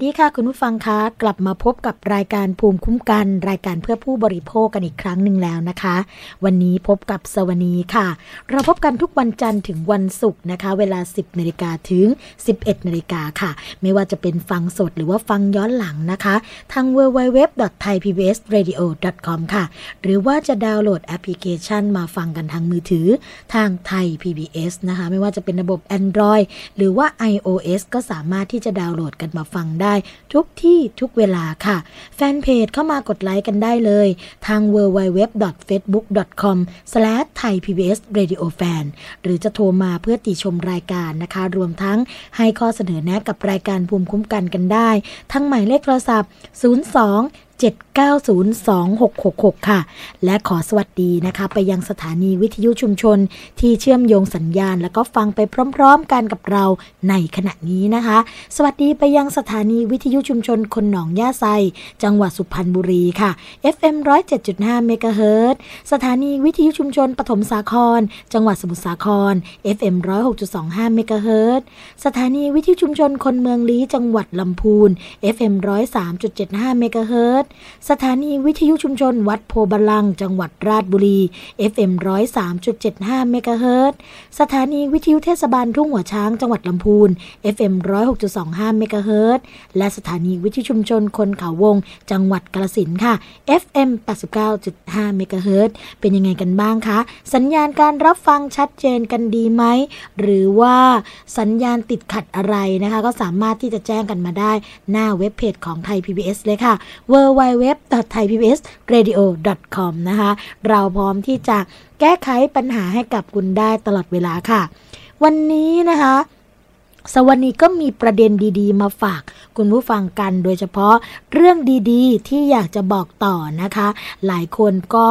วัสดีค่ะคุณผู้ฟังคะกลับมาพบกับรายการภูมิคุ้มกัน รายการเพื่อผู้บริโภคกันอีกครั้งหนึ่งแล้วนะคะ วันนี้พบกับสวนีค่ะ เราพบกันทุกวันจันทร์ถึงวันศุกร์นะคะ เวลา 10นาฬิกาถึง 11นาฬิกาค่ะ ไม่ว่าจะเป็นฟังสดหรือว่าฟังย้อนหลังนะคะ ทาง www.thaipbsradio.com ค่ะ หรือว่าจะดาวน์โหลดแอปพลิเคชันมาฟังกันทางมือถือทางไทย PBS นะคะ ไม่ว่าจะเป็นระบบ Android หรือว่า iOS ก็สามารถที่จะดาวน์โหลดกันมาฟังได้ทุกที่ทุกเวลาค่ะ แฟนเพจเข้ามากดไลค์กันได้เลย ทาง www.facebook.com/thaipbsradiofan หรือจะโทรมาเพื่อติชมรายการนะคะ รวมทั้งให้ข้อเสนอแนะกับรายการภูมิคุ้มกันกันได้ ทั้งหมายเลขโทรศัพท์ 02 902-666 ค่ะ และขอสวัสดีนะคะ ไปยังสถานีวิทยุชุมชนที่เชื่อมโยงสัญญาณ แล้วก็ฟังไปพร้อมๆกันกับเราในขณะนี้นะคะ สวัสดีไปยังสถานีวิทยุชุมชนคนหนองย่าไซ จังหวัดสุพรรณบุรีค่ะ FM 107.5เมกะเฮิรตสถานีวิทยุชุมชนปฐมสาคร จังหวัดสมุทรสาคร FM 106.25เมกะเฮิรตสถานีวิทยุชุมชนคนเมืองลี้จังหวัดลำพูน FM 103.75เมกะเฮิรตสถานีวิทยุชุมชนวัดโพบาลัง จังหวัดราชบุรี FM 103.75เมกะเฮิรตซ์สถานีวิทยุเทศบาลทุ่งหัวช้างจังหวัดลำพูน FM 106.25เมกะเฮิรตซ์และสถานีวิทยุชุมชนคนเขาวง จังหวัดกาฬสินค่ะ FM 89.5เมกะเฮิรตซ์เป็นยังไงกันบ้างคะ สัญญาณการรับฟังชัดเจนกันดีไหม หรือว่าสัญญาณติดขัดอะไรนะคะ ก็สามารถที่จะแจ้งกันมาได้หน้าเว็บเพจของไทย PBS เลยค่ะ www www.thaipbsradio.com นะคะ เราพร้อมที่จะแก้ไขปัญหาให้กับคุณได้ตลอดเวลาค่ะ วันนี้นะคะสวัสดีก็มีประเด็นดีๆ มาฝากคุณผู้ฟังกันโดยเฉพาะเรื่องดีๆ ที่อยากจะบอกต่อนะคะ หลายคนก็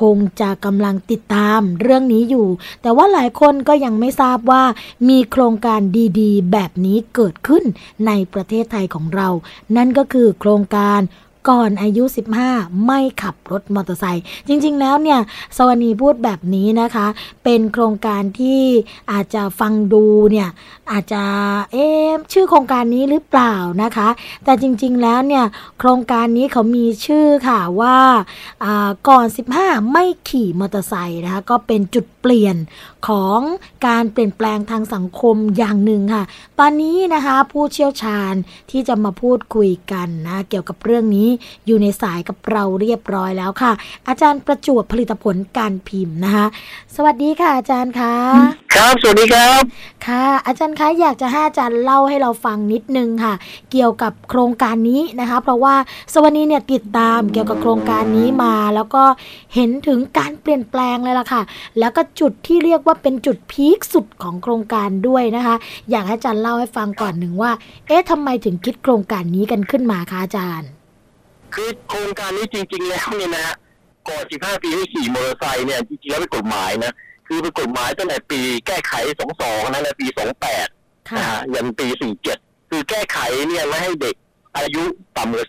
คงจะกำลังติดตามเรื่องนี้อยู่ แต่ว่าหลายคนก็ยังไม่ทราบว่ามีโครงการดีๆ แบบนี้เกิดขึ้นในประเทศไทยของเรา นั่นก็คือโครงการ ก่อนอายุ 15 ไม่ขับรถมอเตอร์ไซค์จริง ๆ แล้วเนี่ยสวนีพูดแบบนี้นะคะ เป็นโครงการที่อาจจะฟังดูเนี่ยอาจจะเอ๊ชื่อโครงการนี้หรือเปล่านะคะ แต่จริง ๆ แล้วเนี่ยโครงการนี้เขามีชื่อค่ะว่าอ่าก่อน 15 ไม่ขี่มอเตอร์ไซค์นะคะก็เป็นจุดเปลี่ยน ของการเปลี่ยนแปลงทางสังคมอย่างหนึ่งค่ะ ตอนนี้นะคะผู้เชี่ยวชาญที่จะมาพูดคุยกันนะเกี่ยวกับเรื่องนี้อยู่ในสายกับเราเรียบร้อยแล้วค่ะ อาจารย์ประจวบผลิตผลการพิมพ์นะคะ สวัสดีค่ะอาจารย์คะ ครับ สวัสดีครับ ค่ะ อาจารย์คะอยากจะให้อาจารย์เล่าให้เราฟังนิดนึงค่ะ เกี่ยวกับโครงการนี้นะคะ เพราะว่าสวัสดีเนี่ยติดตามเกี่ยวกับโครงการนี้มา แล้วก็เห็นถึงการเปลี่ยนแปลงเลยล่ะค่ะ แล้วก็จุดที่เรียกว่าเป็นจุดพีคสุดของโครงการด้วยนะคะ อยากให้อาจารย์เล่าให้ฟังก่อนหนึ่งว่า เอ๊ะทำไมถึงคิดโครงการนี้กันขึ้นมาคะอาจารย์ คือโครงการนี้จริง ๆ แล้วเนี่ยนะฮะก่อน 15 ปีให้ขี่มอเตอร์ไซค์เนี่ยจริงๆแล้วเป็นกฎหมายนะ คือเป็นกฎหมายตั้งแต่ปีแก้ไข 22นะในปี 28ค่ะนะฮะยันปี 47 คือแก้ไขเนี่ยไม่ให้เด็กอายุต่ำกว่า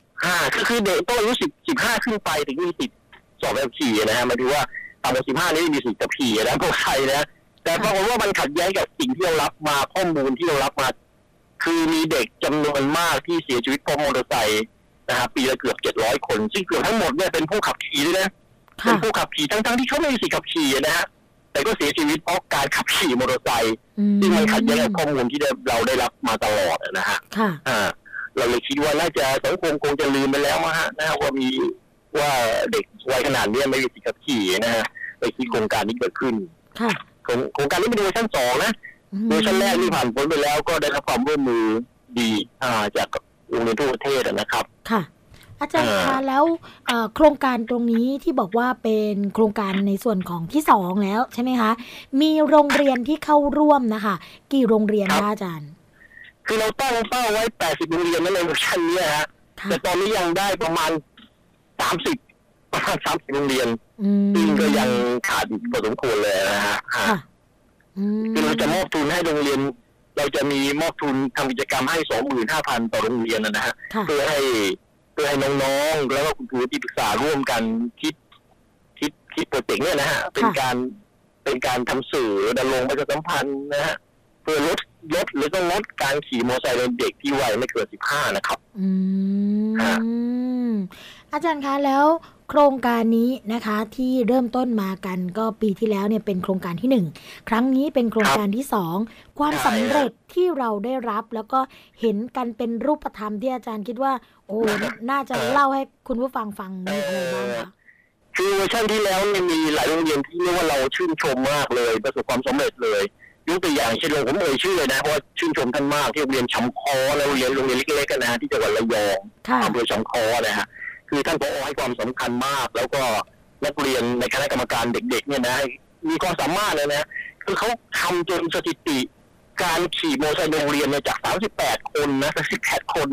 15ก็คือเด็กต้องอายุ10 15 ขึ้นไปถึงมีสิทธิ์สอบแบบขี่นะฮะหมายถึงว่าต่ำกว่า15 นี่ไม่มีสิทธิ์จะขี่นะพวกไทยนะแต่ปรากฏว่ามันขัดแย้งกับสิ่งที่เรารับมาข้อมูลที่เรารับมา คือมีเด็กจำนวนมากที่เสียชีวิตเพราะมอเตอร์ไซค์นะฮะปีละเกือบเจ็ดร้อยคน ซึ่งเกือบทั้งหมดเนี่ยเป็นผู้ขับขี่ด้วยนะเป็ค่ะนผู้ขับขี่ทั้งๆที่เขาไม่มีสิทธิ์ขับขี่นะฮะ แต่ก็เสียชีวิตเพราะการขับขี่มอเตอร์ไซค์อืมซึ่งมันขัดแย้งกับข้อมูลที่ได้เราได้รับมาตลอดนะฮะค่ะอ่าเราเลยคิดว่าน่าจะสังคมคงจะลืมไปแล้วมั้งฮะนะฮะว่ามีว่าเด็กวัยขนาดเนี้ยไม่มีสิทธิ์ขับขี่นะฮะเลยคิดโครงการนี้เกิดขึ้นค่ะโครงโครงการนี้เป็นเวอร์ชันสองนะเวอร์ชันแรกที่ผ่านพ้นไปแล้วก็ได้รับความร่วมมือดี อ่าจากโรงเรียนทั่วประเทศนะครับ ค่ะ อาจารย์เอ่อคะแล้วเอ่อโครงการตรงนี้ที่บอกว่าเป็นโครงการในส่วนของที่สองแล้วใช่ไหมคะมีโรงเรียนที่เข้าร่วมนะคะ กี่โรงเรียนคะอาจารย์ คือเราตั้งเป้าไว้ 80 โรงเรียนนั่นในเวอร์ชันเนี้ยฮะค่ะแต่ตอนนี้ยังได้ประมาณ 30 ประมาณ 30 โรงเรียนอืมซึ่งก็ยังขาดอีกพอสมควรเลยนะฮะค่ะอืมคือเราจะมอบทุนให้โรงเรียนเราจะมีมอบทุนทำกิจกรรมให้25,000ต่อโรงเรียนนะฮะค่ะเพื่อให้ เพื่อให้น้องๆ แล้วก็คุณครูที่ปรึกษาร่วมกันคิดคิดคิดโปรเจกต์เนี่ยนะฮะเป็นการเป็นการทำสื่อดำรงประชาสัมพันธ์นะฮะเพื่อลดลดหรือต้องลดการขี่มอเตอร์ไซค์ในเด็กที่วัยไม่เกิน15นะครับ อืมฮะอาจารย์คะแล้ว โครงการนี้นะคะที่เริ่มต้นมากันก็ปีที่แล้วเนี่ยเป็นโครงการที่หนึ่งครั้งนี้เป็นโครงการที่สองความใช่สำเร็จที่เราได้รับแล้วก็เห็นกันเป็นรูปธรรมที่อาจารย์คิดว่า โอ้น่าจะเล่าให้คุณผู้ฟังฟังมีอะไรบ้างคะคือเวอร์ชันที่แล้วเนี่ยมีหลายโรงเรียนที่เรียกว่าเราชื่นชมมากเลย ประสบความสำเร็จเลยยกตัวอย่างเช่นโรงผมเอ่ยชื่อเลยนะเพราะว่าชื่นชมท่านมากที่โรงเรียนชำคอและโรงเรียนโรงเรียนเล็กๆกันนะฮะที่จังหวัดระยองค่ะอำเภอชำคอนะฮะ คือท่านผอให้ความสำคัญมาก แล้วก็นักเรียนในคณะกรรมการเด็ก ๆ เนี่ยนะมีความสามารถเลยนะคือเขาทำจนสถิติ การขี่มอเตอร์ไซค์ในโรงเรียนเนี่ยจาก 38 คนนะ38คน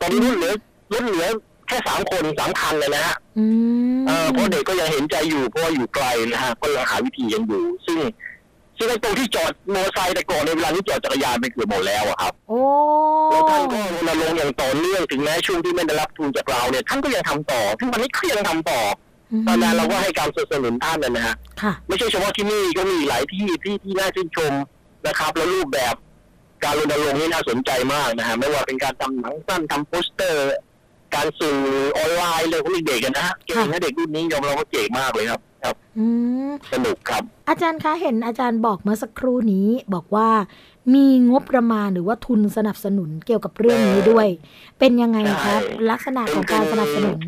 ตอนนี้ลดเหลือลดเหลือแค่สามคนสามคันเลยนะฮะอืมเอ่อเพราะเด็กก็ยังเห็นใจอยู่เพราะว่าอยู่ไกลนะฮะก็ยังหาวิธีกันอยู่ ซึ่ง ซึ่งไอ้ตรงที่จอดมอเตอร์ไซค์แต่ก่อนในยเวลานี้จอดจักรยานไปเกือบหมดแล้วอะครับโอ้แล้วท่านก็รณรงค์อย่างต่อเนื่องถึงแม้ช่วงที่ไม่ได้รับทุนจากเราเนี่ยท่านก็ยังทำต่อถึงวันนี้ก็ยังทำต่อตอนนั้นเราก็ให้การสนับสนุนท่านนะฮะค่ะไม่ใช่เฉพาะที่นี่ก็มีหลายที่ที่ที่น่าชื่นชมนะครับ แล้วรูปแบบการรณรงค์นี่น่าสนใจมากนะฮะไม่ว่าเป็นการทำหนังสั้นทำโปสเตอร์ การสื่อออนไลน์เลยพวกเด็กๆกันนะฮะเก่งนะเด็กรุ่นนี้ยอมรับว่าเก่งมากเลยครับ ครับอืมสนุกครับ อาจารย์คะเห็นอาจารย์บอกเมื่อสักครู่นี้บอกว่ามีงบประมาณหรือว่าทุนสนับสนุนเกี่ยวกับเรื่องนี้ด้วย เป็นยังไงครับใช่ลักษณะของการสนับสนุน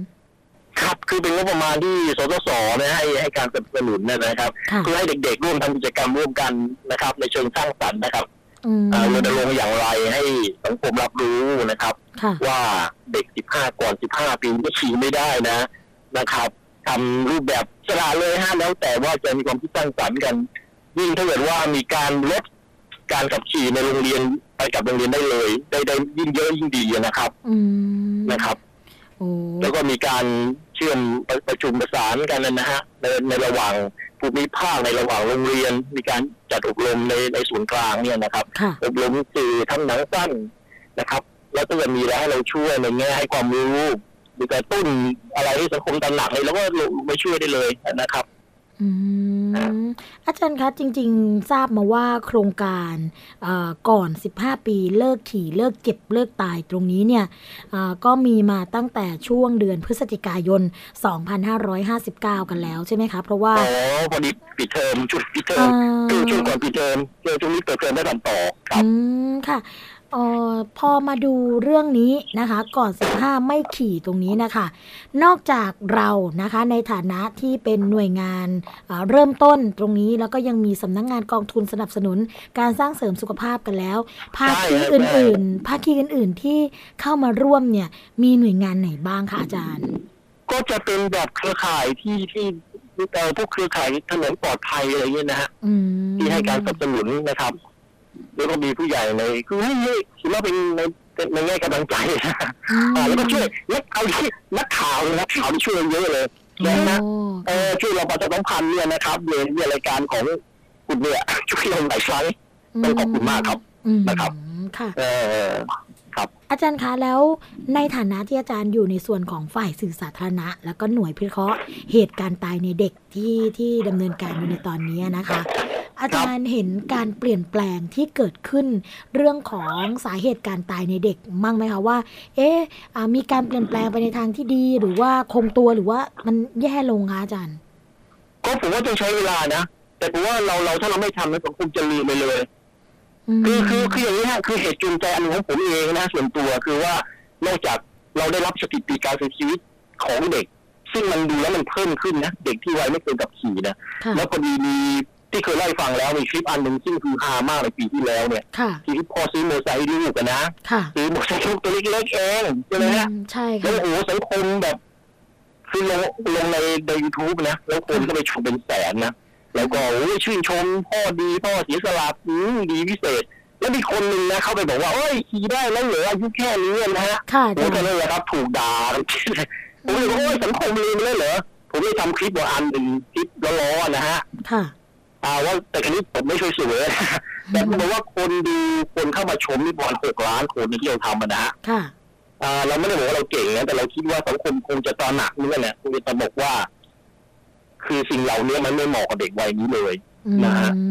ครับคือเป็นงบประมาณที่สสสนะให้ให้การสนับสนุนนะนะครับค่ะเพื่อให้เด็กๆร่วมทำกิจกรรมร่วมกันนะครับ ในเชิงสร้างสรรค์นะครับอืมเอ่อรณรงค์อย่างไรให้สังคมรับรู้นะครับค่ะว่าเด็ก 15 ก่อน 15 ปีก็ขี่ไม่ได้นะนะครับทำรูปแบบ สละเลยฮะแล้วแต่ว่าจะมีความคิดสร้างสรรค์กันยิ่งถ้าเกิดว่ามีการลดการขับขี่ในโรงเรียนไปกับโรงเรียนได้เลยได้ได้ยิ่งเยอะยิ่งดีนะครับอืมนะครับโอ้แล้วก็มีการเชื่อมประประชุมประสานกันนะฮะในในระหว่างภูมิภาคในระหว่างโรงเรียน มีการจัดอบรมในในศูนย์กลางเนี่ยนะครับค่ะอบรมสื่อทำหนังสั้นนะครับ แล้วก็จะมีอะไรให้เราช่วยในแง่ให้ความรู้ หรือกระตุ้นอะไรที่สังคมตระหนักเลยแล้วก็ลงไปช่วยได้เลยนะครับอืครับมอาจารย์คะจริง ๆ ทราบมาว่าโครงการเอ่อก่อน 15 ปีเลิกขี่เลิกเจ็บเลิกตายตรงนี้เนี่ยเอ่อก็มีมาตั้งแต่ช่วงเดือนพฤศจิกายน 2559 กันแล้วใช่ไหมคะ เพราะว่าอ๋อพอดีปิดเทอมช่วงปิดเทอเอ่มช่วงอช่วงก่อนปิดเทอมช่วงช่วงนี้เปิดเทอมได้ทำต่อครับอืมค่ะเอ่อพอมาดูเรื่องนี้นะคะ ก่อน 15 ไม่ขี่ตรงนี้นะคะ นอกจากเรานะคะในฐานะที่เป็นหน่วยงานเอ่อเริ่มต้นตรงนี้แล้วก็ยังมีสำนักงงานกองทุนสนับสนุน การสร้างเสริมสุขภาพกันแล้ว ภาคีใช่อื่นๆ ภาคีอื่นๆที่เข้ามาร่วมเนี่ยมีหน่วยงานไหนบ้างคะอาจารย์ ก็จะเป็นแบบเครือข่ายที่ที่เอ่อพวกเครือข่ายถนนปลอดภัยอะไรเงี้ยนะฮะอืมที่ให้การสนับสนุนนะครับ แล้วก็มีผู้ใหญ่ในคือให้ให้ถือว่าเป็นในในแง่กำลังใจนะอืมอ่าแล้วก็ช่วยนักเอาที่นักข่าวนักข่าวที่ช่วยเยอะเลยนะนะโอ้เออช่วยเราประชาสัมพันธ์เนี่ยนะครับเรียนรายการของคุณเนี่ยช่วยเราหลายครั้งต้องขอบคุณมากครับอืมนะครับ ค่ะเอาจารย์คะแล้วในฐานะที่อาจารย์อยู่ในส่วนของฝ่ายสื่อสาธารณะ แล้วก็หน่วยพิเคราะห์เหตุการณ์ตายในเด็กที่ที่ดำเนินการอยู่ในตอนนี้นะคะ อาจารย์เห็นการเปลี่ยนแปลงที่เกิดขึ้น เรื่องของสาเหตุการตายในเด็กมั่งไหมคะว่า เอ๊ะมีการเปลี่ยนแปลงไปในทางที่ดีหรือว่าคงตัวหรือว่ามันแย่ลงคะอาจารย์ ก็ผมว่าต้องใช้เวลานะแต่ผมว่าเราเราถ้าเราไม่ทำนะสังคมจะลืมไปเลย คือคือคืออย่างนี้ฮะคือเหตุจูงใจอันหนึ่งของผมเองนะส่วนตัวคือว่านอกจากเราได้รับสถิติการเสียชีวิตของเด็ก ซึ่งมันดูแล้วมันเพิ่มขึ้นนะเด็กที่วัยไม่เกินกับขี่นะค่ะแล้วพอดีมีที่เคยเล่าให้ฟังแล้วมีคลิปอันหนึ่งซึ่งคือฮามากในปีที่แล้วเนี่ยค่ะที่พ่อซื้อมอเตอร์ไซค์ให้ลูกกันนะค่ะซื้อมอเตอร์ไซค์ลูกตัวเล็กๆเองใช่ไหมฮะอืมใช่แล้ค่ะวโอ้โหสังคมแบบคือลงลงในในยูทูบนะ แล้วคนก็ไปชมเป็นแสนนะ แล้วก็โอ้ยชื่นชมพ่อดีพ่อเสียสละอืมดีพิเศษ แล้วมีคนหนึ่งนะเข้าไปบอกว่าเอ้ยขี่ได้แล้วเหรออายุแค่นี้นะฮะค่ะอาโอ้จายรก็ย์นั่นแหละครับถูกด่าผมเลยบอกโอ้ยสังคมลืมเลยเหรอผมเลยทำคลิปว่าอันหนึ่งคลิปล้อๆนะฮะค่ะอ่าว่าแต่ครั้นี้ผมไม่ช่วยสวยแต่ผมบอกว่าคนดูคนเข้ามาชมนี่ประมาณหกล้านคนที่เราทำอะนะฮะค่ะอ่าเราไม่ได้บอกว่าเราเก่งนะแต่เราคิดว่าสังคมคงจะตระหนักนี่แหละคงจะตระหนกว่า คือสิ่งเหล่านี้มันไม่เหมาะกับเด็กวัยนี้เลยนะฮะอื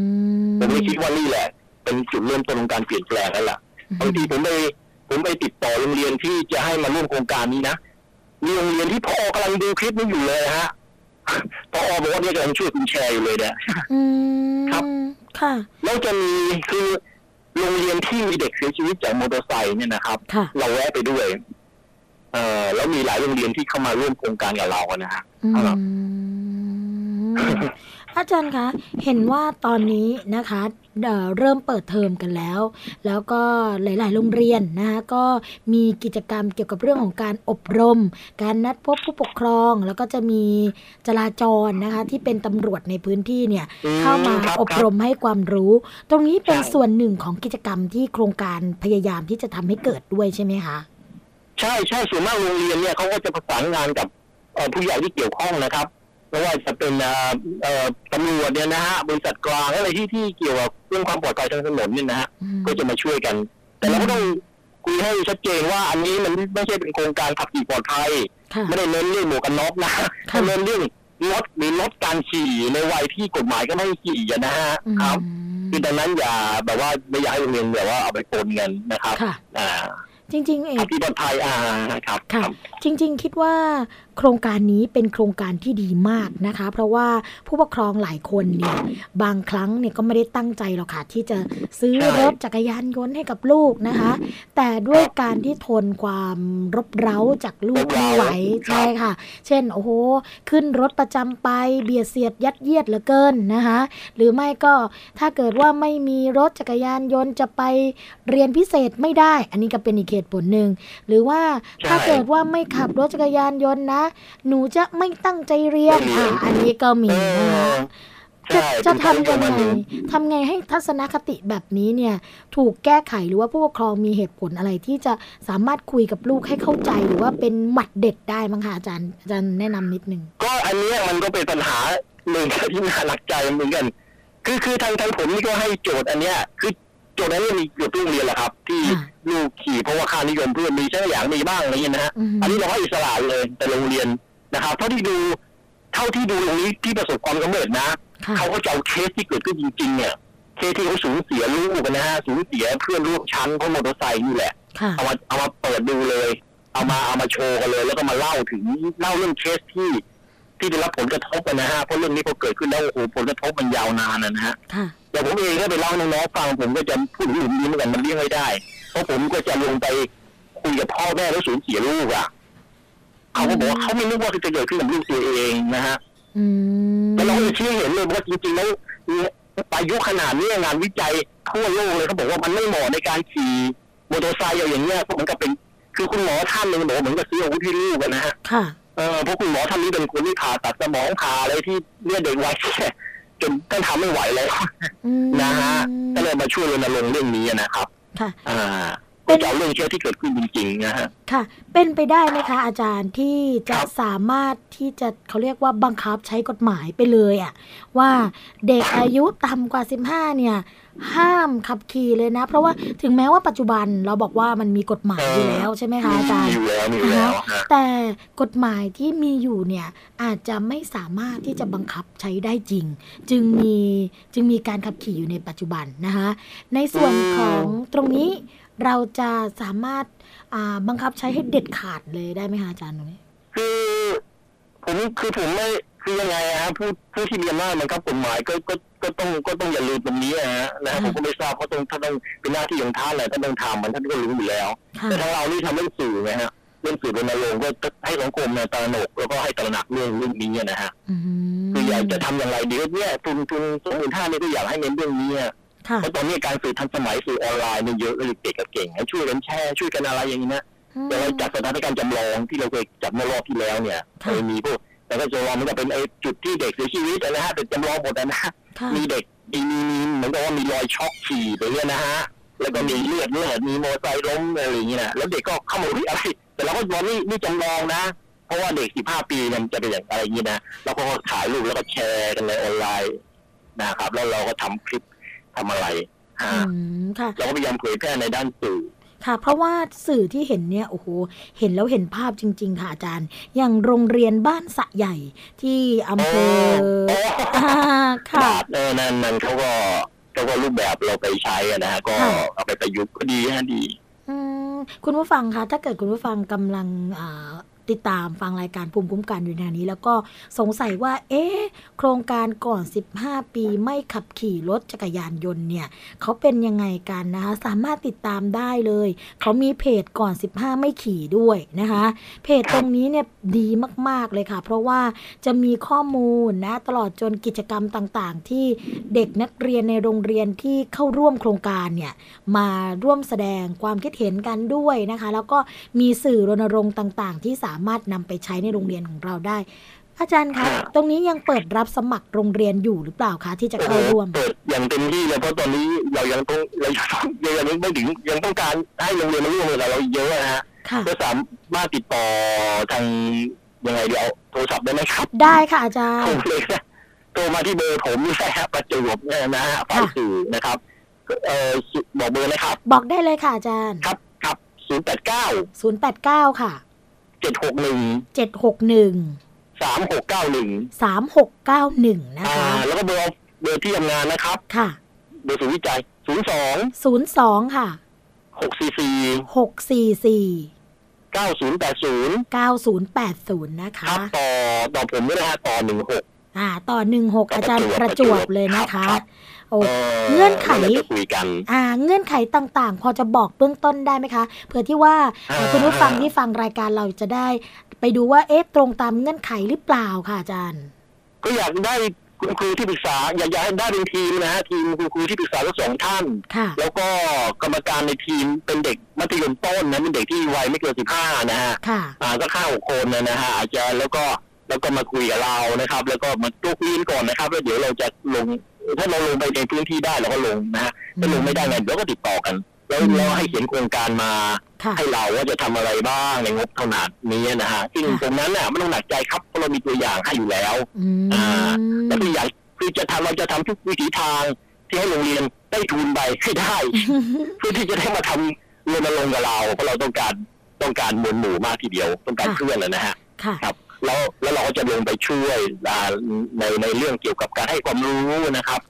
มผมเลยคิดว่านี่แหละเป็นเป็นจุดเริ่มต้นของการเปลี่ยนแปลงแล้วล่ะบางทีผมไปผมไปติดต่อโรงเรียนที่จะให้มาร่วมโครงการนี้นะมีโรงเรียนที่พ่อกำลังดูคลิปนี้อยู่เลยฮะพอบอกว่าเนี่ยกำลังช่วยคุณแชร์อยู่เลยเนี่ยอืมครับค่ะแล้วจะมีคือโรงเรียนที่มีเด็กเสียชีวิตจากมอเตอร์ไซค์เนี่ยนะครับค่ะเราแวะไปด้วย เอ่อแล้วมีหลายโรงเรียนที่เข้ามาร่วมโครงการกับเรานะฮะอืครับ มอาจารย์คะ เห็นว่าตอนนี้นะคะเอ่อเริ่มเปิดเทอมกันแล้ว แล้วก็หลาย ๆ โรงเรียนนะคะก็มีกิจกรรมเกี่ยวกับเรื่องของการอบรม การนัดพบผู้ปกครอง แล้วก็จะมีจราจรนะคะ ที่เป็นตำรวจในพื้นที่เนี่ยอืมเข้ามาครับอบรมให้ความรู้ ตรงนี้เป็นใช่ส่วนหนึ่งของกิจกรรมที่โครงการพยายามที่จะทำให้เกิดด้วยใช่ไหมคะใช่ใช่ส่วนมากโรงเรียนเนี่ยเขาก็จะประสานงานกับเอ่อผู้ใหญ่ที่เกี่ยวข้องนะครับ ไม่ว่าจะเป็นเอ่อเอ่อตำรวจเนี่ยนะฮะบริษัทกลางอะไรที่ที่เกี่ยวกับเรื่องความปลอดภัยทางถนนเนี่ยนะฮะอืมก็จะมาช่วยกัน แต่เราก็ต้องคุยให้ชัดเจนว่าอันนี้มันไม่ใช่เป็นโครงการขับขี่ปลอดภัยค่ะไม่ได้เน้นเรื่องหมวกกันน็อกนะค่ะแต่เน้นเรื่องลดหรือลดการขี่ในวัยที่กฎหมายก็ไม่ให้ขี่อะนะฮะอืมครับคือดังนั้นอย่าแบบว่าไม่อยากให้โรงเรียนแบบว่าเอาไปปนกันนะครับค่ะอ่าจริงๆเอขังบขี่ปลอดภัยอ่าครับค่ะรับจริง ๆ คิดว่าโครงการนี้เป็นโครงการที่ดีมากนะคะ เพราะว่าผู้ปกครองหลายคนเนี่ยบางครั้งเนี่ยก็ไม่ได้ตั้งใจหรอกค่ะ ที่จะซื้อรถจักรยานยนต์ให้กับลูกนะคะ แต่ด้วยการที่ทนความรบเร้าจากลูกไม่ไหวใช่ค่ะ เช่นโอ้โหขึ้นรถประจำไปเบียดเสียดยัดเยียดเหลือเกินนะคะ หรือไม่ก็ถ้าเกิดว่าไม่มีรถจักรยานยนต์จะไปเรียนพิเศษไม่ได้ อันนี้ก็เป็นอีกเหตุผลหนึ่งหรือว่าถ้าเกิดว่าไม่ขับรถจักรยานยนต์นะหนูจะไม่ตั้งใจเรียนไม่เรียนอะอันนี้ก็มีเอนะคะอจะใช่จะถูกทำต้ยังปไงระมาณนี้ทำไงให้ทัศนคติแบบนี้เนี่ย ถูกแก้ไขหรือว่าผู้ปกครองมีเหตุผลอะไรที่จะสามารถคุยกับลูกให้เข้าใจหรือว่าเป็นหมัดเด็ดได้มั้งคะอาจารย์อาจารย์แนะนำนิดนึงก็อันเนี้ยมันก็เป็นปัญหาหนึ่งที่น่าหนักใจเหมือนกัน คือคือทางทางผมนี่ก็ให้โจทย์อันเนี้ย คือ โจทย์อันนี้มีเกือบทุกโรงเรียนแหละครับ ที่ค่ะลูกขี่เพราะว่าค่านิยมเพื่อนมีเช่นอย่างมีบ้างอะไรอย่างเงี้ยนะฮะอืมอันนี้เราให้อิสระเลยแต่โรงเรียนนะครับเท่าที่ดูเท่าที่ดูตรงนี้ที่ประสบความสำเร็จนะค่ะเขาก็จะเอาเคสที่เกิดขึ้นจริง ๆ เนี่ยเคสที่เขาสูญเสียลูกนะฮะสูญเสียเพื่อนร่วมชั้นเพราะมอเตอร์ไซค์นี่แหละค่ะเอามาเอามาเปิดดูเลย เอามาเอามาโชว์กันเลย แล้วก็มาเล่าถึงเล่าเรื่องเคสที่ที่ได้รับผลกระทบอะนะฮะเพราะเรื่องนี้พอเกิดขึ้นแล้วโอ้โหผลกระทบมันยาวนานนะฮะค่ะ แต่ผมเองก็ไปเล่าให้น้องๆฟังผมก็จะพูดถึงมุมนี้เหมือนกันมันเลี่ยงไม่ได้ เพราะผมก็จะลงไปคุยกับพ่อแม่แล้วสูญเสียลูกอะเขาก็บอกว่าเขาไม่นึกว่าจะเกิดขึ้นกับลูกตัวเองนะฮะอืมแล้วเราก็จะชี้ให้เห็นเลยว่าจริงๆแล้วอายุขนาดนี้งานวิจัยทั่วโลกเลยเขาบอกว่ามันไม่เหมาะในการขี่มอเตอร์ไซค์อย่างเงี้ยเพราะมันก็เป็น คือคุณหมอท่านหนึ่งบอกว่าเหมือนกับซื้ออาวุธให้ลูกอะนะฮะค่ะเออเพราะคุณหมอท่านนี้เป็นคนที่ผ่าตัดสมองผ่าอะไรที่เนี่ยเด็กวัยแค่ จนท่านทำไม่ไหวแล้วอืมนะฮะก็เลยมาช่วยรณรงค์เรื่องนี้นะครับ ค่ะ อ่าเป็ก็นจะเอาเรื่องเคสที่เกิดขึ้นจริงๆนะฮะค่ะ เป็นไปได้ไหมคะอาจารย์ที่จะครับสามารถที่จะเขาเรียกว่าบังคับใช้กฎหมายไปเลยอะว่าเด็กอายุต่ำกว่า 15 เนี่ย ห้ามขับขี่เลยนะ เพราะว่าถึงแม้ว่าปัจจุบันเราบอกว่ามันมีกฎหมายอยู่แล้วใช่ไหมคะอาจารย์มีอยู่แล้วมีอยู่แล้วฮะแต่กฎหมายที่มีอยู่เนี่ยอาจจะไม่สามารถที่จะบังคับใช้ได้จริง จึงมีจึงมีการขับขี่อยู่ในปัจจุบันนะคะในส่วนอืมของตรงนี้เราจะสามารถอ่าบังคับใช้ให้เด็ดขาดเลยได้ไหมคะอาจารย์ตรงนี้คือผมคือผมไม่คือยังไงอะฮะผู้ผู้ที่มีอำนาจมันครับกฎหมายก็ก็ ก็ต้องก็ต้องอย่าลืมตรงนี้อะฮะนะฮะอืผมมก็ไม่ทราบเพราะต้องท่านต้องเป็นหน้าที่ของท่านแหละท่านต้องทำมันท่านก็รู้อยู่แล้วค่ะแต่ทางเรานี่ทำเรื่องสื่อไงฮะเรื่องสื่อรณรงค์ก็ให้สังคมเนี่ยตระหนกแล้วก็ให้ตระหนักเรื่องเรื่องนี้นะฮะอืมคืออยากจะทำอย่างไรดีเนี่ยทุนทุนสองหมื่นห้าเนี่ยก็อยากให้เน้นเรื่องนี้อะค่ะเพราะตอนนี้การสื่อทันสมัยสื่อออนไลน์เนี่ยเยอะเลยเด็กกับเก่งให้ช่วยกันแชร์ช่วยกันอะไรอย่างนี้นะอย่างเราจัดสถานการณ์จำลองที่เราเคยจัดเมื่อรอบที่แล้วเนี่ยค่ะเคยมีพวกแต่ก็จำลองมันก็เป็นไอ้จุดที่เด็กเสียชีวิตนะฮะเป็นจำลองหมดนะฮะค่ะ มีเด็กมีมีมีเหมือนกับว่ามีรอยช็อกขี่ไปเนี่ยนะฮะแล้วก็มีเลือดเลือดมีมอเตอร์ไซค์ล้มอะไรอย่างเงี้ยนะแล้วเด็กก็เข้ามาวิ่อะไรแต่เราก็บอกนี่นี่จำลองนะ เพราะว่าเด็ก15ปีเนี่ยมันจะเป็นอย่างอะไรอย่างงี้นะแล้วก็ถ่ายรูปแล้วก็แชร์กันในออนไลน์นะครับ แล้วเราก็ทำคลิปทำอะไรฮะอืมค่ะเราก็พยายามเผยแพร่ในด้านสื่อ ค่ะ เพราะว่าสื่อที่เห็นเนี่ยโอ้โหเห็นแล้วเห็นภาพจริง ๆ ค่ะอาจารย์ อย่างโรงเรียนบ้านสะใหญ่ที่อำเภอโอ้อ่าค่ะบาทเออนั่นนั่นเขาก็ก็แล้วก็รูปแบบเราไปใช้อะนะฮะก็ค่ะเอาไปประยุกต์ก็ดีฮะดีอืมคุณผู้ฟังคะถ้าเกิดคุณผู้ฟังกำลังอ่า ติดตามฟังรายการภูมิคุ้มกันอยู่ในนี้ แล้วก็สงสัยว่า เอ๊โครงการก่อน 15 ปีไม่ขับขี่รถจักรยานยนต์เนี่ยเขาเป็นยังไงกันนะคะสามารถติดตามได้เลย เขามีเพจก่อน 15 ไม่ขี่ด้วยนะคะ เพจตรงนี้เนี่ยดีมาก ๆ เลยค่ะ เพราะว่าจะมีข้อมูลนะตลอดจนกิจกรรมต่างๆ ที่เด็กนักเรียนในโรงเรียนที่เข้าร่วมโครงการเนี่ยมาร่วมแสดงความคิดเห็นกันด้วยนะคะ แล้วก็มีสื่อรณรงค์ต่าง ๆ ที่สามารถนำไปใช้ในโรงเรียนของเราได้ อาจารย์คะค่ะตรงนี้ยังเปิดรับสมัครโรงเรียนอยู่หรือเปล่าคะที่จะเข้าร่วม เปิดอย่างเต็มที่เลยเพราะตอนนี้เรายังต้องเรายังเรายังไม่ถึงยังต้องการให้โรงเรียนมาร่วมกับเราเยอะนะฮะค่ะก็สามารถติดต่อทางยังไงเดี๋ยวโทรศัพท์ได้ไหมครับ ได้ค่ะอาจารโทรย์เลยนะโทรมาที่เบอร์ผมนี่แหละฮะประจวบเนี่ยนะฮะฝ่ายสื่อนะครับเอ่อบอกเบอร์นะครับ บอกได้เลยค่ะอาจารย์ ครับครับศูนย์แปดเก้า089ค่ะ เจ็ดหกหนึ่ง761สามหกเก้าหนึ่ง3691นะอ่าคะ แล้วก็เบอร์เบอร์ที่ทำงานนะครับ ค่ะ เบอร์ศูนย์วิจัยศูนย์สอง02ค่ะหกสี่สี่644เก้าศูนย์แปดศูนย์9080นะคคะรับต่อต่อผมด้วยนะฮะต่อหนึ่งหกอ่า ต่อ16อาจารย์ประจวบเลยนะคะครับโอ้ เงื่อนไขเราจะคุยกันอ่า เงื่อนไขต่างๆ พอจะบอกเบื้องต้นได้ไหมคะ เผื่อที่ว่าเอ่ออ่าคุณผู้ฟังที่ฟังรายการเราจะได้ ไปดูว่าเอ๊ะตรงตามเงื่อนไขหรือเปล่าค่ะอาจารย์ ก็อยากได้คุณครูที่ปรึกษาอยากอยากให้ได้เป็นทีมนะฮะทีมคุณครูที่ปรึกษาทั้งสองท่านค่ะแล้วก็กรรมการในทีมเป็นเด็กมัธยมต้นนะเป็นเด็กที่วัยไม่เกินสิบห้านะฮะค่ะอ่าสักห้าหกคนนะนะฮะอาจจะแล้วก็แล้วก็มาคุยกับเรานะครับ แล้วก็มาตัวคุยกันก่อนนะครับ แล้วเดี๋ยวเราจะลง ถ้าเราลงไปในพื้นที่ได้เราก็ลงนะฮะถ้าลงไม่ได้ไงเดี๋ยวก็ติดต่อกันแล้วเราให้เขียนโครงการมาให้เราว่าจะทำอะไรบ้างในงบเท่านั้นนี้นะฮะซึ่งค่ะตรงนั้นน่ะไม่ต้องหนักใจครับเพราะเรามีตัวอย่างให้อยู่แล้วอ่าแล้วตัวอย่างคือจะทำเราจะทำทุกวิถีทางที่ให้โรงเรียนได้ทุนไปให้ได้เพื่อที่จะได้มาทำรณรงค์กับเราเพราะเราต้องการต้องการมวลหมู่มากทีเดียวต้องการเพื่อนนะนะฮะค่ะครับ แล้วแล้วเราก็จะลงไปช่วยในในเรื่องเกี่ยวกับการให้ความรู้นะครับ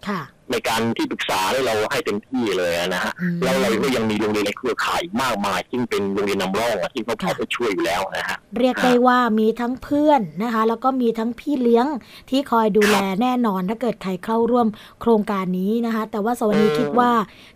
ในการที่ปรึกษาให้เราให้เต็มที่เลยนะฮะอืมแล้วเราก็ยังมีโรงเรียนในเครือข่ายมากมายซึ่งเป็นโรงเรียนนำร่องอะที่เขาเข้าไปช่วยอยู่แล้วนะฮะเรียกได้ว่ามีทั้งเพื่อนนะคะ แล้วก็มีทั้งพี่เลี้ยงที่คอยดูแลแน่นอนถ้าเกิดใครเข้าร่วมโครงการนี้นะคะ แต่ว่าสวนีอืมคิดว่า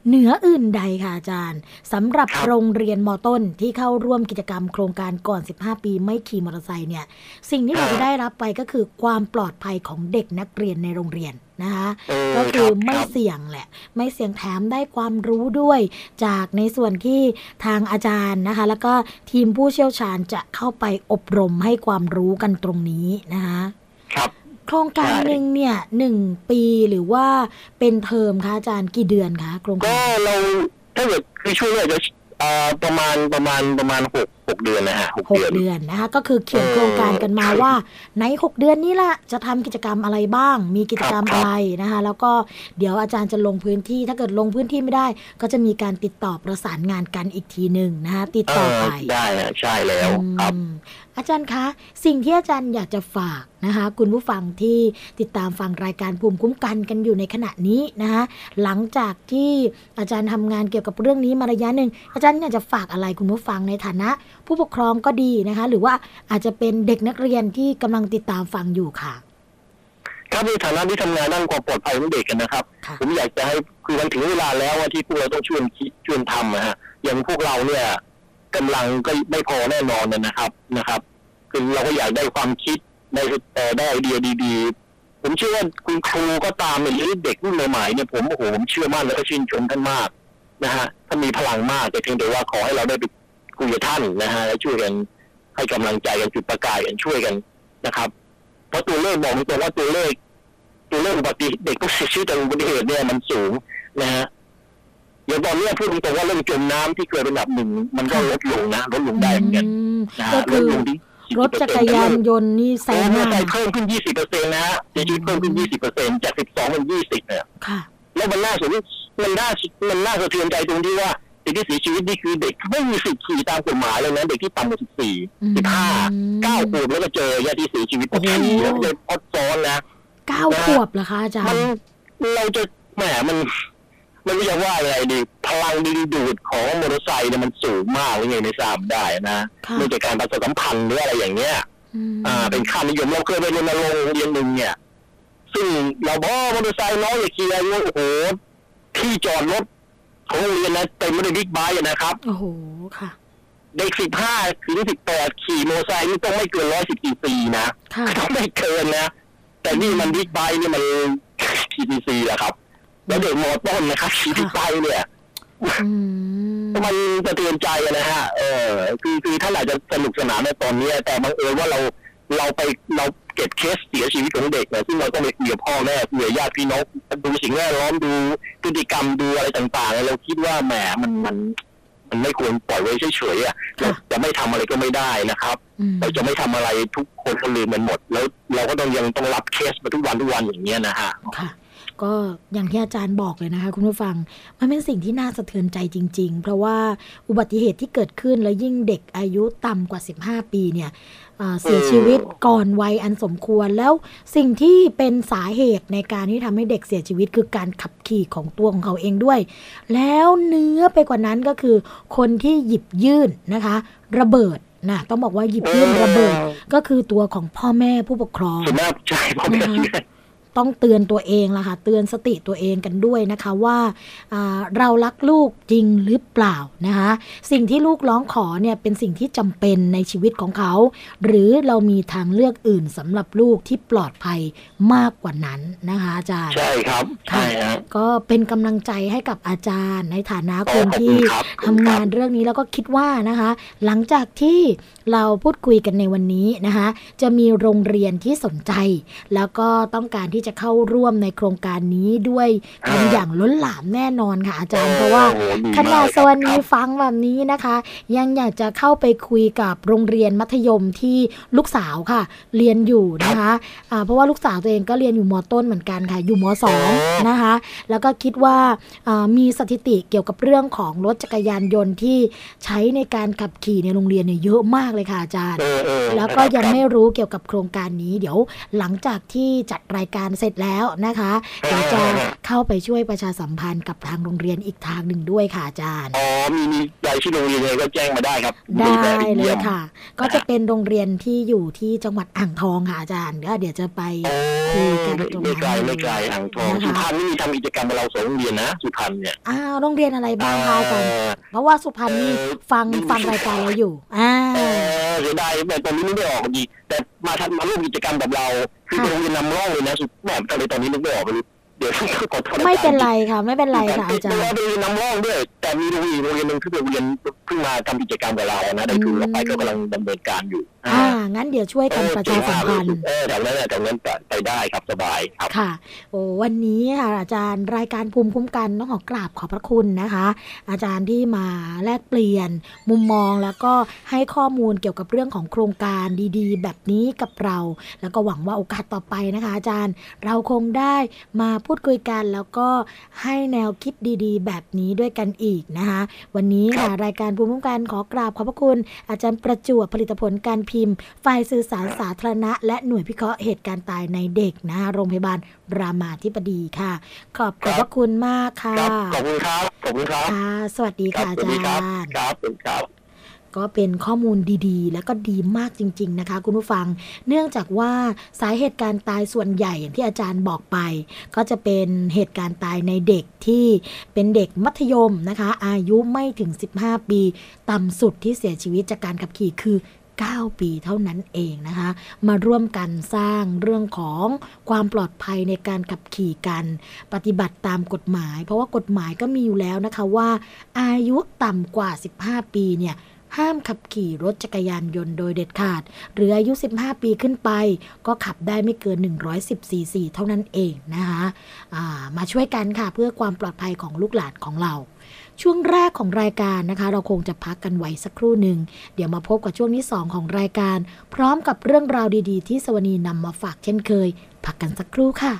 เหนืออื่นใดค่ะอาจารย์สำหรับครับโรงเรียนมต้นที่เข้าร่วมกิจกรรมโครงการก่อน 15 ปีไม่ขี่มอเตอร์ไซค์เนี่ยสิ่งที่เราจะได้รับไปก็คือความปลอดภัยของเด็กนักเรียนในโรงเรียน นะคะเออก็คือรับไม่รับเสี่ยงแหละ ไม่เสี่ยงแถมได้ความรู้ด้วย จากในส่วนที่ทางอาจารย์นะคะ แล้วก็ทีมผู้เชี่ยวชาญจะเข้าไปอบรมให้ความรู้กันตรงนี้นะคะครับโครงการใช่หนึ่งเนี่ยหนึ่งปีหรือว่าเป็นเทอมคะอาจารย์กี่เดือนคะโครงก็การเราถ้าเกิดคือช่วงแรกจะเอ่อประมาณประมาณประมาณหก หกเดือนนะฮะหกหกเดือนเดือนนะคะก็คือเขียนเออโครงการกันมาว่า ใน6เดือนนี้ละจะทำกิจกรรมอะไรบ้าง มีกิจกรรมครับอะไรนะคะแล้วก็เดี๋ยวอาจารย์จะลงพื้นที่ ถ้าเกิดลงพื้นที่ไม่ได้ ก็จะมีการติดต่อประสานงานกันอีกทีหนึ่งนะคะติดเอต่ออไปได้ฮะใช่แล้วครับอืมอาจารย์คะ สิ่งที่อาจารย์อยากจะฝากนะคะ คุณผู้ฟังที่ติดตามฟังรายการภูมิคุ้มกันกันอยู่ในขณะนี้นะคะหลังจากที่อาจารย์ทำงานเกี่ยวกับเรื่องนี้มาระยะหนึ่งอาจารย์อยากจะฝากอะไรคุณผู้ฟังในฐานะ ผู้ปกครองก็ดีนะคะ หรือว่าอาจจะเป็นเด็กนักเรียนที่กำลังติดตามฟังอยู่ค่ะครับในฐานะที่ทำงานด้านความปลอดภัยของเด็กกันนะครับค่ะผมอยากจะให้คือมันถึงเวลาแล้วว่าที่พวกเราต้องช่วยคิดช่วยทำนะฮะอย่างพวกเราเนี่ยกำลังก็ไม่พอแน่นอนนะครับนะครับ คือเราก็อยากได้ความคิดได้เอ่อได้ไอเดียดีๆ ผมเชื่อว่าคุณครูก็ตามหรือเด็กรุ่นใหม่ๆเนี่ยผมโอ้โหผมเชื่อมั่นและก็ชื่นชมท่านมากนะฮะท่านมีพลังมากแต่เพียงแต่ว่าขอให้เราได้ไป คุยกับท่านนะฮะและช่วยกันให้กำลังใจกันจุดประกายกันช่วยกันนะครับ เพราะตัวเลขบอกตรงๆว่าตัวเลข ตัวเลขอุบัติเหตุเด็กก็เสียชีวิตจากอุบัติเหตุเนี่ยมันสูงนะฮะอย่างตอนเนี้ยพูดตรงๆว่าเรื่องจมน้ำที่เคยเป็นอันดับหนึ่งมันก็ลดลงนะลดลงได้เหมือนกันอืมนะก็ฮะลคืดอลงที่รถจักรยานยนต์นี่แซโอ้งหเมื่อน้าใส่เพิ่มขึ้น 20เปอร์เซ็นต์นะฮะเสียชีวิตเพิ่มขึ้น 20เปอร์เซ็นต์จาก 12 เป็น 20 เนี่ย ค่ะ แล้วมันน่าสนมันน่ามันน่าสะเทือนใจตรงที่ว่าเด็กที่เสียชีวิตนี่คือเด็กไม่มีสิทธิ์ขี่ตามกฎหมายเลยนะเด็กที่ต่ำกว่าอืม14 15 9ขวบแล้วก็เจอญาติที่เสียชีวิตเพราะขี่แล้วก็เลยพอดซ้อนนะเก้าขวบเหรอคะอาจารมันย์เราจะแหมมันมันไม่จะว่าอะไรดีพลังดึงดูดของมอเตอร์ไซค์เนี่ยมันสูงมากหรือไงไม่ทราบได้นะค่ะเนื่องจากการประชาสัมพันธ์หรืออะไรอย่างเงี้ยอืมอ่า เป็นค่านิยมเราเคยไปรณรงค์โรงเรียนหนึ่งเนี่ย ซึ่งเราบอกว่ามอเตอร์ไซค์น้องอย่าขี่อะไรเงี้ยโอ้โหที่จอดรถ ของโรงเรียนนะเต็มไปด้วยบิ๊กไบค์นะครับ โอ้โห ค่ะ เด็กสิบห้าถึงสิบแปดขี่มอเตอร์ไซค์นี่ต้องไม่เกินร้อยสิบสี่ซีนะค่ะ ต้องไม่เกินนะ แต่นี่มัน big bike นี่มันกี่ซีซีอะครับ แล้วเด็กม.ต้นนะครับขี่ big bike เนี่ย อืม มันสะเทือนใจนะฮะ เออ คือคือท่านอาจจะสนุกสนานในตอนเนี้ยแต่บังเอิญว่าเราเราไปเรา เก็บเคสเสียชีวิตของเด็กเนี่ยซึ่งเราต้องไปคุยกับพ่อแม่คุยกับญาติพี่น้องดูสิ่งแวดล้อมดูพฤติกรรมดูอะไรต่างๆเราคิดว่าแหมมันมันมันไม่ควรปล่อยไว้เฉยๆอะเราจะไม่ทำอะไรก็ไม่ได้นะครับอืมเราจะไม่ทำอะไรทุกคนก็ลืมมันหมด แล้วเราก็ต้องยังต้องรับเคสมาทุกวันทุกวันอย่างเงี้ยนะฮะค่ะ ก็อย่างที่อาจารย์บอกเลยนะคะ คุณผู้ฟัง มันเป็นสิ่งที่น่าสะเทือนใจจริง ๆ เพราะว่าอุบัติเหตุที่เกิดขึ้นแล้วยิ่งเด็กอายุต่ำกว่า 15 ปีเนี่ยเสียชีวิตก่อนวัยอันสมควรแล้วสิ่งที่เป็นสาเหตุในการที่ทำให้เด็กเสียชีวิตคือการขับขี่ของตัวของเขาเองด้วย แล้วเนื้อไปกว่านั้นก็คือ คนที่หยิบยื่นนะคะ ระเบิดนะต้องบอกว่าหยิบยื่นระเบิดก็คือตัวของพ่อแม่ผู้ปกครองส่วนมากใช่พ่อแม่ ต้องเตือนตัวเองละค่ะ เตือนสติตัวเองกันด้วยนะคะว่าอ่าเรารักลูกจริงหรือเปล่านะคะ สิ่งที่ลูกร้องขอเนี่ยเป็นสิ่งที่จำเป็นในชีวิตของเขา หรือเรามีทางเลือกอื่นสำหรับลูกที่ปลอดภัยมากกว่านั้นนะคะอาจารย์ ใช่ครับใช่ฮะก็เป็นกำลังใจให้กับอาจารย์ในฐานะอ๋อคนขอบคุณที่ครับขอบคุณทำงานครับเรื่องนี้แล้วก็คิดว่านะคะ หลังจากที่เราพูดคุยกันในวันนี้นะคะ จะมีโรงเรียนที่สนใจ แล้วก็ต้องการที่จะเข้าร่วมในโครงการนี้ด้วยกันอย่างล้นหลามแน่นอนค่ะอาจารย์ เพราะว่าโอ้โหดีขนาดมกเลยสครับวันนี้ครับฟังแบบนี้นะคะ ยังอยากจะเข้าไปคุยกับโรงเรียนมัธยมที่ลูกสาวค่ะ เรียนอยู่นะคะอ่าเพราะว่าลูกสาวตัวเองก็เรียนอยู่มต้นเหมือนกันค่ะ อยู่มสองนะคะ แล้วก็คิดว่าอ่ามีสถิติเกี่ยวกับเรื่องของรถจักรยานยนต์ที่ใช้ในการขับขี่ในโรงเรียนเนี่ยเยอะมากเลยค่ะอาจารย์เออเออแล้วก็ยังครับไม่รู้เกี่ยวกับโครงการนี้ เดี๋ยวหลังจากที่จัดรายการเสร็จแล้วนะคะเดี๋ยวจะเข้าไปช่วยประชาสัมพันธ์กับทางโรงเรียนอีกทางหนึ่งด้วยค่ะอาจารย์อ๋อมีมีรายชื่อโรงเรียนเลยก็แจ้งมาได้ครับ ได้เลยยี่มค่ะ ก็จะเป็นโรงเรียนที่อยู่ที่จังหวัดอ่างทองค่ะอาจารย์ก็เดี๋ยวจะไปโอ้คุยกันตรงนั้นไม่ไกลไม่ไกลอ่างทองนะคะสุพรรณนี่มีทำกิจกรรมกับเราสองโรงเรียนนะสุพรรณเนี่ยอ้าวโรงเรียนอะไรบ้างคะอาจารย์เอ่อเพราะว่าสุพรรณนี่เอ่อฟังฟังรายการเราอยู่อ่าเออเสียดายแต่ตอนนี้นึกไม่ออกดีแต่มาทำมาร่วมกิจกรรมกับเรา คือค่ะเป็นโรงเรียนนำร่องเลยนะสุดแหมทำไมตอนนี้นึกไม่ออกไม่รู้เดี๋ยวขอโทษไม่เป็นไรค่ะ ไม่เป็นไรค่ะอาจารแต่ย์ว่าเป็นโรงเรียนนำร่องด้วย แต่มีโรงเรียนโรงเรียนหนึ่งที่เป็นโรงเรียนเพิ่งมาทำกิจกรรมกับเรานะได้ทุนเราไปก็กำลังดำเนินการอยู่ อ่า งั้นเดี๋ยวช่วยกันประชาสัมพันธ์เออแถวนั้นน่ะแถวนั้นไปได้ครับสบายครับค่ะ โอ้วันนี้ค่ะอาจารย์รายการภูมิคุ้มกันต้องขอกราบขอบพระคุณนะคะ อาจารย์ที่มาแลกเปลี่ยน มุมมองแล้วก็ให้ข้อมูลเกี่ยวกับเรื่องของโครงการดีๆ แบบนี้กับเรา แล้วก็หวังว่าโอกาสต่อไปนะคะ อาจารย์เราคงได้มาพูดคุยกัน แล้วก็ให้แนวคิดดีๆ แบบนี้ด้วยกันอีกนะคะ วันนี้ค่ะรายการภูมิคุ้มกันขอกราบขอบพระคุณ อาจารย์ประจวบผลิตผลการพิมพ์ ฝ่ายสื่อสารสาธารณะ และหน่วยพิเคราะห์เหตุการณ์ตายในเด็กนะคะโรงพยาบาลรามาธิบดีค่ะ ขอบขอบพระคุณมากค่ะครับขอบคุณครับ ขอบคุณครับค่ะสวัสดีค่ะสอาวัสจาดีครับรย์ครับครับก็เป็นข้อมูลดีๆ และก็ดีมากจริง ๆ นะคะ คุณผู้ฟัง เนื่องจากว่าสาเหตุการตายส่วนใหญ่อย่างที่อาจารย์บอกไป ก็จะเป็นเหตุการณ์ตายในเด็กที่เป็นเด็กมัธยมนะคะ อายุไม่ถึง 15 ปี ต่ำสุดที่เสียชีวิตจากการขับขี่คือ 9 ปีเท่านั้นเองนะคะ มาร่วมกันสร้างเรื่องของความปลอดภัยในการขับขี่กัน ปฏิบัติตามกฎหมาย เพราะว่ากฎหมายก็มีอยู่แล้วนะคะว่า อายุต่ำกว่า 15 ปีเนี่ยห้ามขับขี่รถจักรยานยนต์โดยเด็ดขาด หรืออายุ 15 ปีขึ้นไป ก็ขับได้ไม่เกิน 110ซีซีเท่านั้นเองนะคะามาช่วยกันค่ะเพื่อความปลอดภัยของลูกหลานของเรา ช่วงแรกของรายการนะคะ เราคงจะพักกันไว้สักครู่หนึ่ง เดี๋ยวมาพบกับช่วงที่ 2 ของรายการ พร้อมกับเรื่องราวดีๆ ที่สวนีนำมาฝากเช่นเคย พักกันสักครู่ค่ะ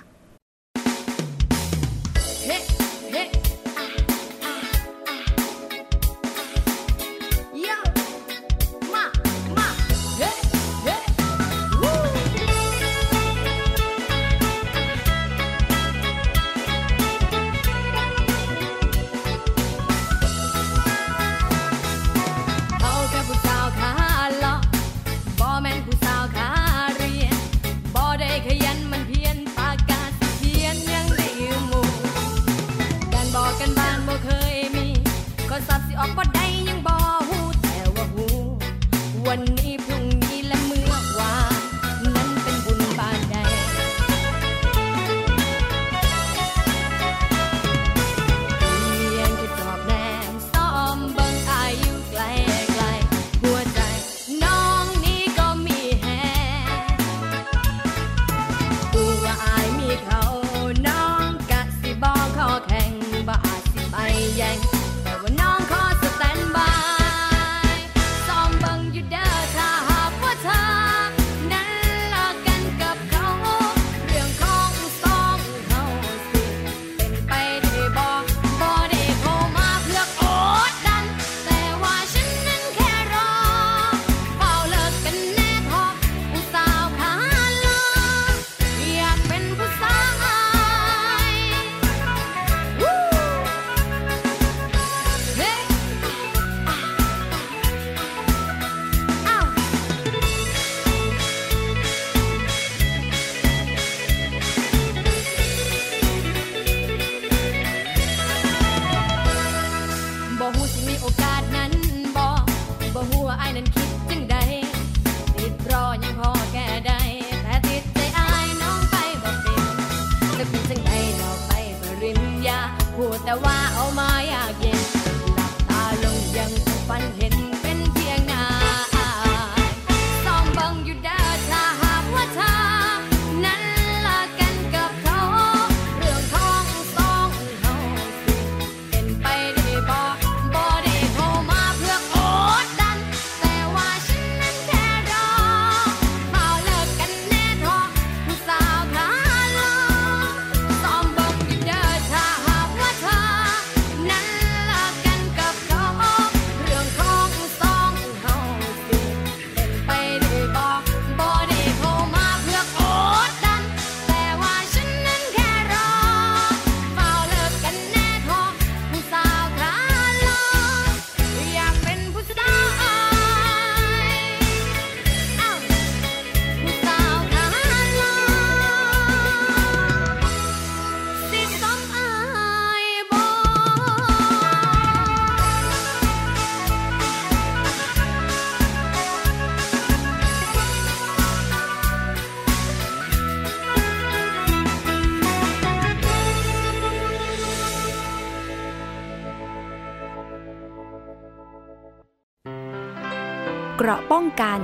กัน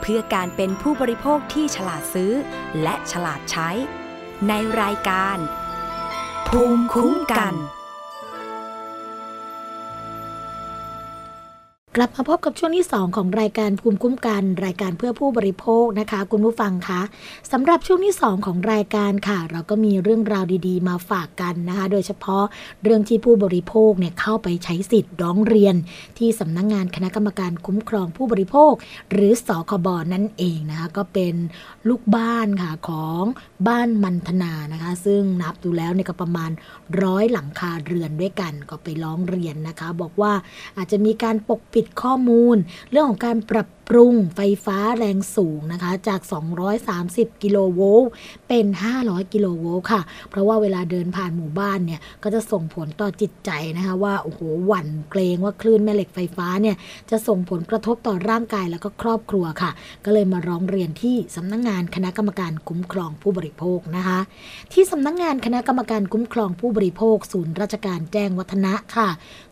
เพื่อการเป็นผู้บริโภคที่ฉลาดซื้อ และฉลาดใช้ ในรายการ ภูมิคุ้มกัน กลับมาพบกับช่วงที่ 2 ของรายการภูมิคุ้มกัน รายการเพื่อผู้บริโภคนะคะ คุณผู้ฟังคะสำหรับช่วงที่ 2 ของรายการค่ะ เราก็มีเรื่องราวดีๆ มาฝากกันนะคะ โดยเฉพาะเรื่องที่ผู้บริโภคเนี่ยเข้าไปใช้สิทธิ์ร้องเรียน ที่สำนักงงานคณะกรรมการคุ้มครองผู้บริโภค หรือสคบนั่นเองนะคะก็เป็นลูกบ้านค่ะของบ้านมันธนานะคะ ซึ่งนับดูแล้วเนี่ยก็ประมาณร้อยหลังคาเรือนด้วยกันก็ไปร้องเรียนนะคะ บอกว่าอาจจะมีการปกปิดข้อมูล เรื่องของการปรับปรุงไฟฟ้าแรงสูงนะคะ จาก 230 กิโลโวลต์เป็น 500 กิโลโวลต์ค่ะ เพราะว่าเวลาเดินผ่านหมู่บ้านเนี่ย ก็จะส่งผลต่อจิตใจนะคะ ว่า โอ้โห หวั่นเกรงว่าคลื่นแม่เหล็กไฟฟ้าเนี่ย จะส่งผลกระทบต่อร่างกายแล้วก็ครอบครัวค่ะ ก็เลยมาร้องเรียนที่สำนักงงานคณะกรรมการคุ้มครองผู้บริโภคนะคะ ที่สำนักงงานคณะกรรมการคุ้มครองผู้บริโภค ศูนย์ราชการแจ้งวัฒนะค่ะ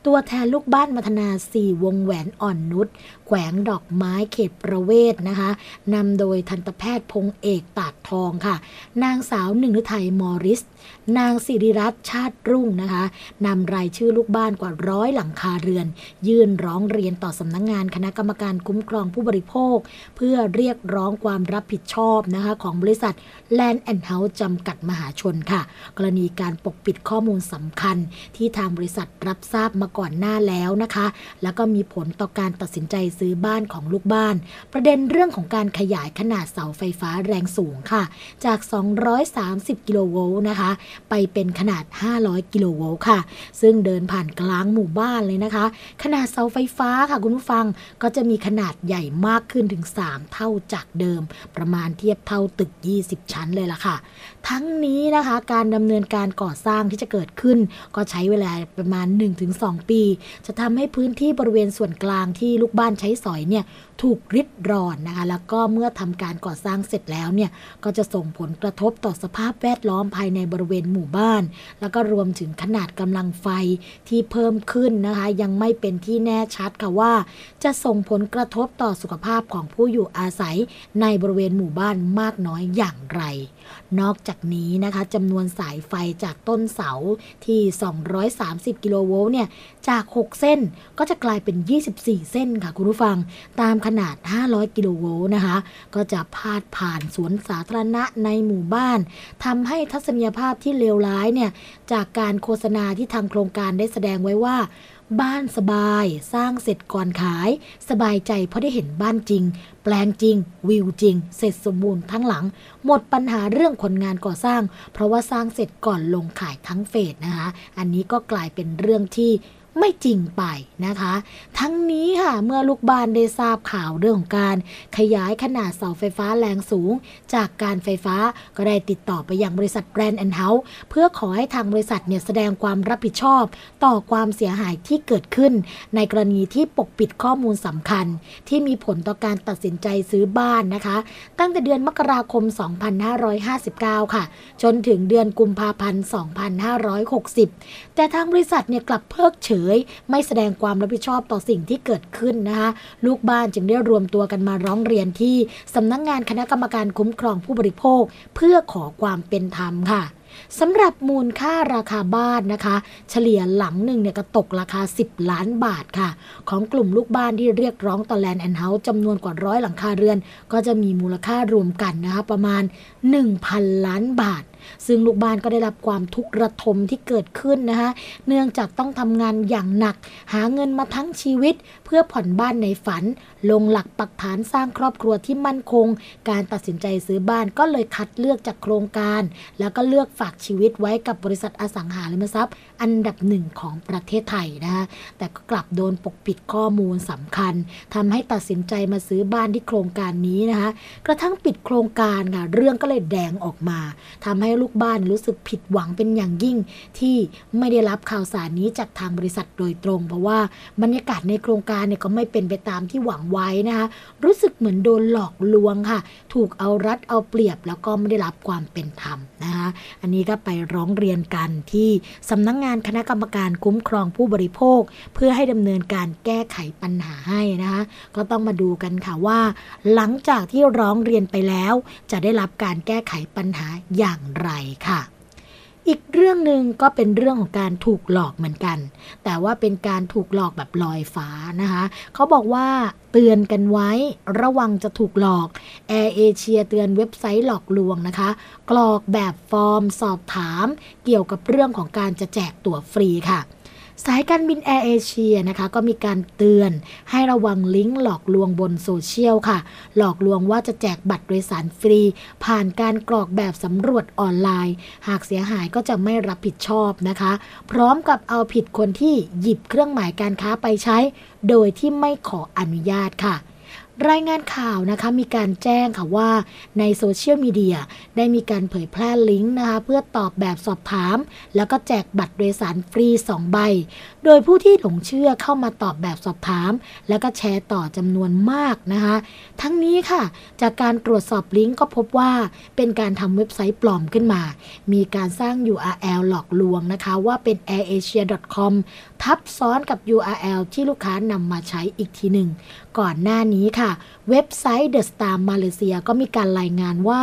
ตัวแทนลูกบ้านมัทนาสี่วงแหวนอ่อนนุชแขวงดอกไม้เขตประเวศนะคะนำโดยทันตแพทย์พงเอกปากทองค่ะ นางสาวหนึ่งฤทัยมอริสนางสิริรัตน์ชาติรุ่งนะคะนำรายชื่อลูกบ้านกว่าร้อยหลังคาเรือน ยื่นร้องเรียนต่อสำนักงงานคณะกรรมการคุ้มครองผู้บริโภค เพื่อเรียกร้องความรับผิดชอบนะคะของบริษัท Land and House จำกัดมหาชนค่ะ กรณีการปกปิดข้อมูลสำคัญ ที่ทางบริษัทรับทราบมาก่อนหน้าแล้วนะคะ แล้วก็มีผลต่อการตัดสินใจซื้อบ้านของลูกบ้าน ประเด็นเรื่องของการขยายขนาดเสาไฟฟ้าแรงสูงค่ะ จาก 230 กิโลโวลต์นะคะไปเป็นขนาด 500 กิโลโวลต์ค่ะ ซึ่งเดินผ่านกลางหมู่บ้านเลยนะคะ ขนาดเสาไฟฟ้าค่ะคุณผู้ฟังก็จะมีขนาดใหญ่มากขึ้นถึง 3 เท่าจากเดิม ประมาณเทียบเท่าตึก 20 ชั้นเลยล่ะค่ะ ทั้งนี้นะคะการดำเนินการก่อสร้างที่จะเกิดขึ้น ก็ใช้เวลาประมาณ 1-2 ปี จะทำให้พื้นที่บริเวณส่วนกลางที่ลูกบ้านใช้สอยเนี่ยถูกริดรอนนะคะแล้วก็เมื่อทำการก่อสร้างเสร็จแล้วเนี่ยก็จะส่งผลกระทบต่อสภาพแวดล้อมภายในบริเวณหมู่บ้าน แล้วก็รวมถึงขนาดกำลังไฟที่เพิ่มขึ้นนะคะ ยังไม่เป็นที่แน่ชัดค่ะว่า จะส่งผลกระทบต่อสุขภาพของผู้อยู่อาศัยในบริเวณหมู่บ้านมากน้อยอย่างไร นอกจากนี้นะคะจำนวนสายไฟจากต้นเสาที่ 230 กิโลโวลต์เนี่ย จาก 6 เส้นก็จะกลายเป็น 24 เส้นค่ะคุณผู้ฟัง ตามขนาด 500 กิโลโวลต์นะคะ ก็จะพาดผ่านสวนสาธารณะในหมู่บ้านทำให้ทัศนียภาพที่เลวร้ายเนี่ย จากการโฆษณาที่ทางโครงการได้แสดงไว้ว่า บ้านสบายสร้างเสร็จก่อนขาย สบายใจเพราะได้เห็นบ้านจริง แปลงจริง วิวจริง เสร็จสมบูรณ์ทั้งหลัง หมดปัญหาเรื่องคนงานก่อสร้าง เพราะว่าสร้างเสร็จก่อนลงขายทั้งเฟสนะคะ อันนี้ก็กลายเป็นเรื่องที่ ไม่จริงไปนะคะ ทั้งนี้ค่ะ เมื่อลูกบ้านได้ทราบข่าวเรื่องของการขยายขนาดเสาไฟฟ้าแรงสูง จากการไฟฟ้าก็ได้ติดต่อไปยังบริษัทแบรนด์แอนเฮาส์เพื่อขอให้ทางบริษัทเนี่ยแสดงความรับผิดชอบ ต่อความเสียหายที่เกิดขึ้น ในกรณีที่ปกปิดข้อมูลสำคัญ ที่มีผลต่อการตัดสินใจซื้อบ้านนะคะ ตั้งแต่เดือนมกราคม 2559 ค่ะ จนถึงเดือนกุมภาพันธ์ 2560 แต่ทางบริษัทเนี่ยกลับเพิกเฉยไม่แสดงความรับผิดชอบต่อสิ่งที่เกิดขึ้นนะคะลูกบ้านจึงได้รวมตัวกันมาร้องเรียนที่สำนักงงานคณะกรรมการคุ้มครองผู้บริโภค เพื่อขอความเป็นธรรมค่ะ สำหรับมูลค่าราคาบ้านนะคะ เฉลี่ยหลังหนึ่งเนี่ยก็ตกราคา 10 ล้านบาทค่ะ ของกลุ่มลูกบ้านที่เรียกร้องต่อ Land and Houses จำนวนกว่าร้อยหลังคาเรือน ก็จะมีมูลค่ารวมกันนะคะประมาณ 1,000 ล้านบาทซึ่งลูกบ้านก็ได้รับความทุกข์ระทมที่เกิดขึ้นนะคะเนื่องจากต้องทำงานอย่างหนัก หาเงินมาทั้งชีวิต เพื่อผ่อนบ้านในฝัน ลงหลักปักฐานสร้างครอบครัวที่มั่นคง การตัดสินใจซื้อบ้านก็เลยคัดเลือกจากโครงการ แล้วก็เลือกฝฝากชีวิตไว้กับบริษัทอสังหาริมทรัพย์ อันดับหนึ่งของประเทศไทยนะคะแต่ก็กลับโดนปกปิดข้อมูลสำคัญทำให้ตัดสินใจมาซื้อบ้านที่โครงการนี้นะคะกระทั่งปิดโครงการค่ะเรื่องก็เลยแดงออกมาทำให้ลูกบ้านรู้สึกผิดหวังเป็นอย่างยิ่ง ที่ไม่ได้รับข่าวสารนี้จากทางบริษัทโดยตรง เพราะว่าบรรยากาศในโครงการเนี่ยก็ไม่เป็นไปตามที่หวังไว้นะคะรู้สึกเหมือนโดนหลอกลวงค่ะ ถูกเอารัดเอาเปรียบแล้วก็ไม่ได้รับความเป็นธรรมนะคะอันนี้ก็ไปร้องเรียนกันที่สำนักงงานคณะกรรมการคุ้มครองผู้บริโภค เพื่อให้ดำเนินการแก้ไขปัญหาให้นะคะก็ต้องมาดูกันค่ะว่า หลังจากที่ร้องเรียนไปแล้ว จะได้รับการแก้ไขปัญหาอย่างไรค่ะ อีกเรื่องหนึ่งก็เป็นเรื่องของการถูกหลอกเหมือนกัน แต่ว่าเป็นการถูกหลอกแบบลอยฟ้านะคะ เขาบอกว่าเตือนกันไว้ระวังจะถูกหลอกแอร์เอเชียเตือนเว็บไซต์หลอกลวงนะคะ กรอกแบบฟอร์มสอบถาม เกี่ยวกับเรื่องของการจะแจกตั๋วฟรีค่ะ สายการบินแอร์เอเชียนะคะก็มีการเตือนให้ระวังลิงก์หลอกลวงบนโซเชียลค่ะ หลอกลวงว่าจะแจกบัตรโดยสารฟรี ผ่านการกรอกแบบสำรวจออนไลน์ หากเสียหายก็จะไม่รับผิดชอบนะคะ พร้อมกับเอาผิดคนที่หยิบเครื่องหมายการค้าไปใช้ โดยที่ไม่ขออนุญาตค่ะ รายงานข่าวนะคะมีการแจ้งค่ะว่าในโซเชียลมีเดียได้มีการเผยแพร่ลิงก์นะคะเพื่อตอบแบบสอบถาม แล้วก็แจกบัตรโดยสารฟรี 2 ใบ โดยผู้ที่หลงเชื่อเข้ามาตอบแบบสอบถาม แล้วก็แชร์ต่อจำนวนมากนะคะทั้งนี้ค่ะ จากการตรวจสอบลิงก์ก็พบว่าเป็นการทำเว็บไซต์ปลอมขึ้นมา มีการสร้าง URL หลอกลวงนะคะ ว่าเป็น airasia.com ทับซ้อนกับ URL ที่ลูกค้านำมาใช้อีกทีหนึ่งก่อนหน้านี้ค่ะเว็บไซต์ The Star มาเลเซียก็มีการรายงานว่า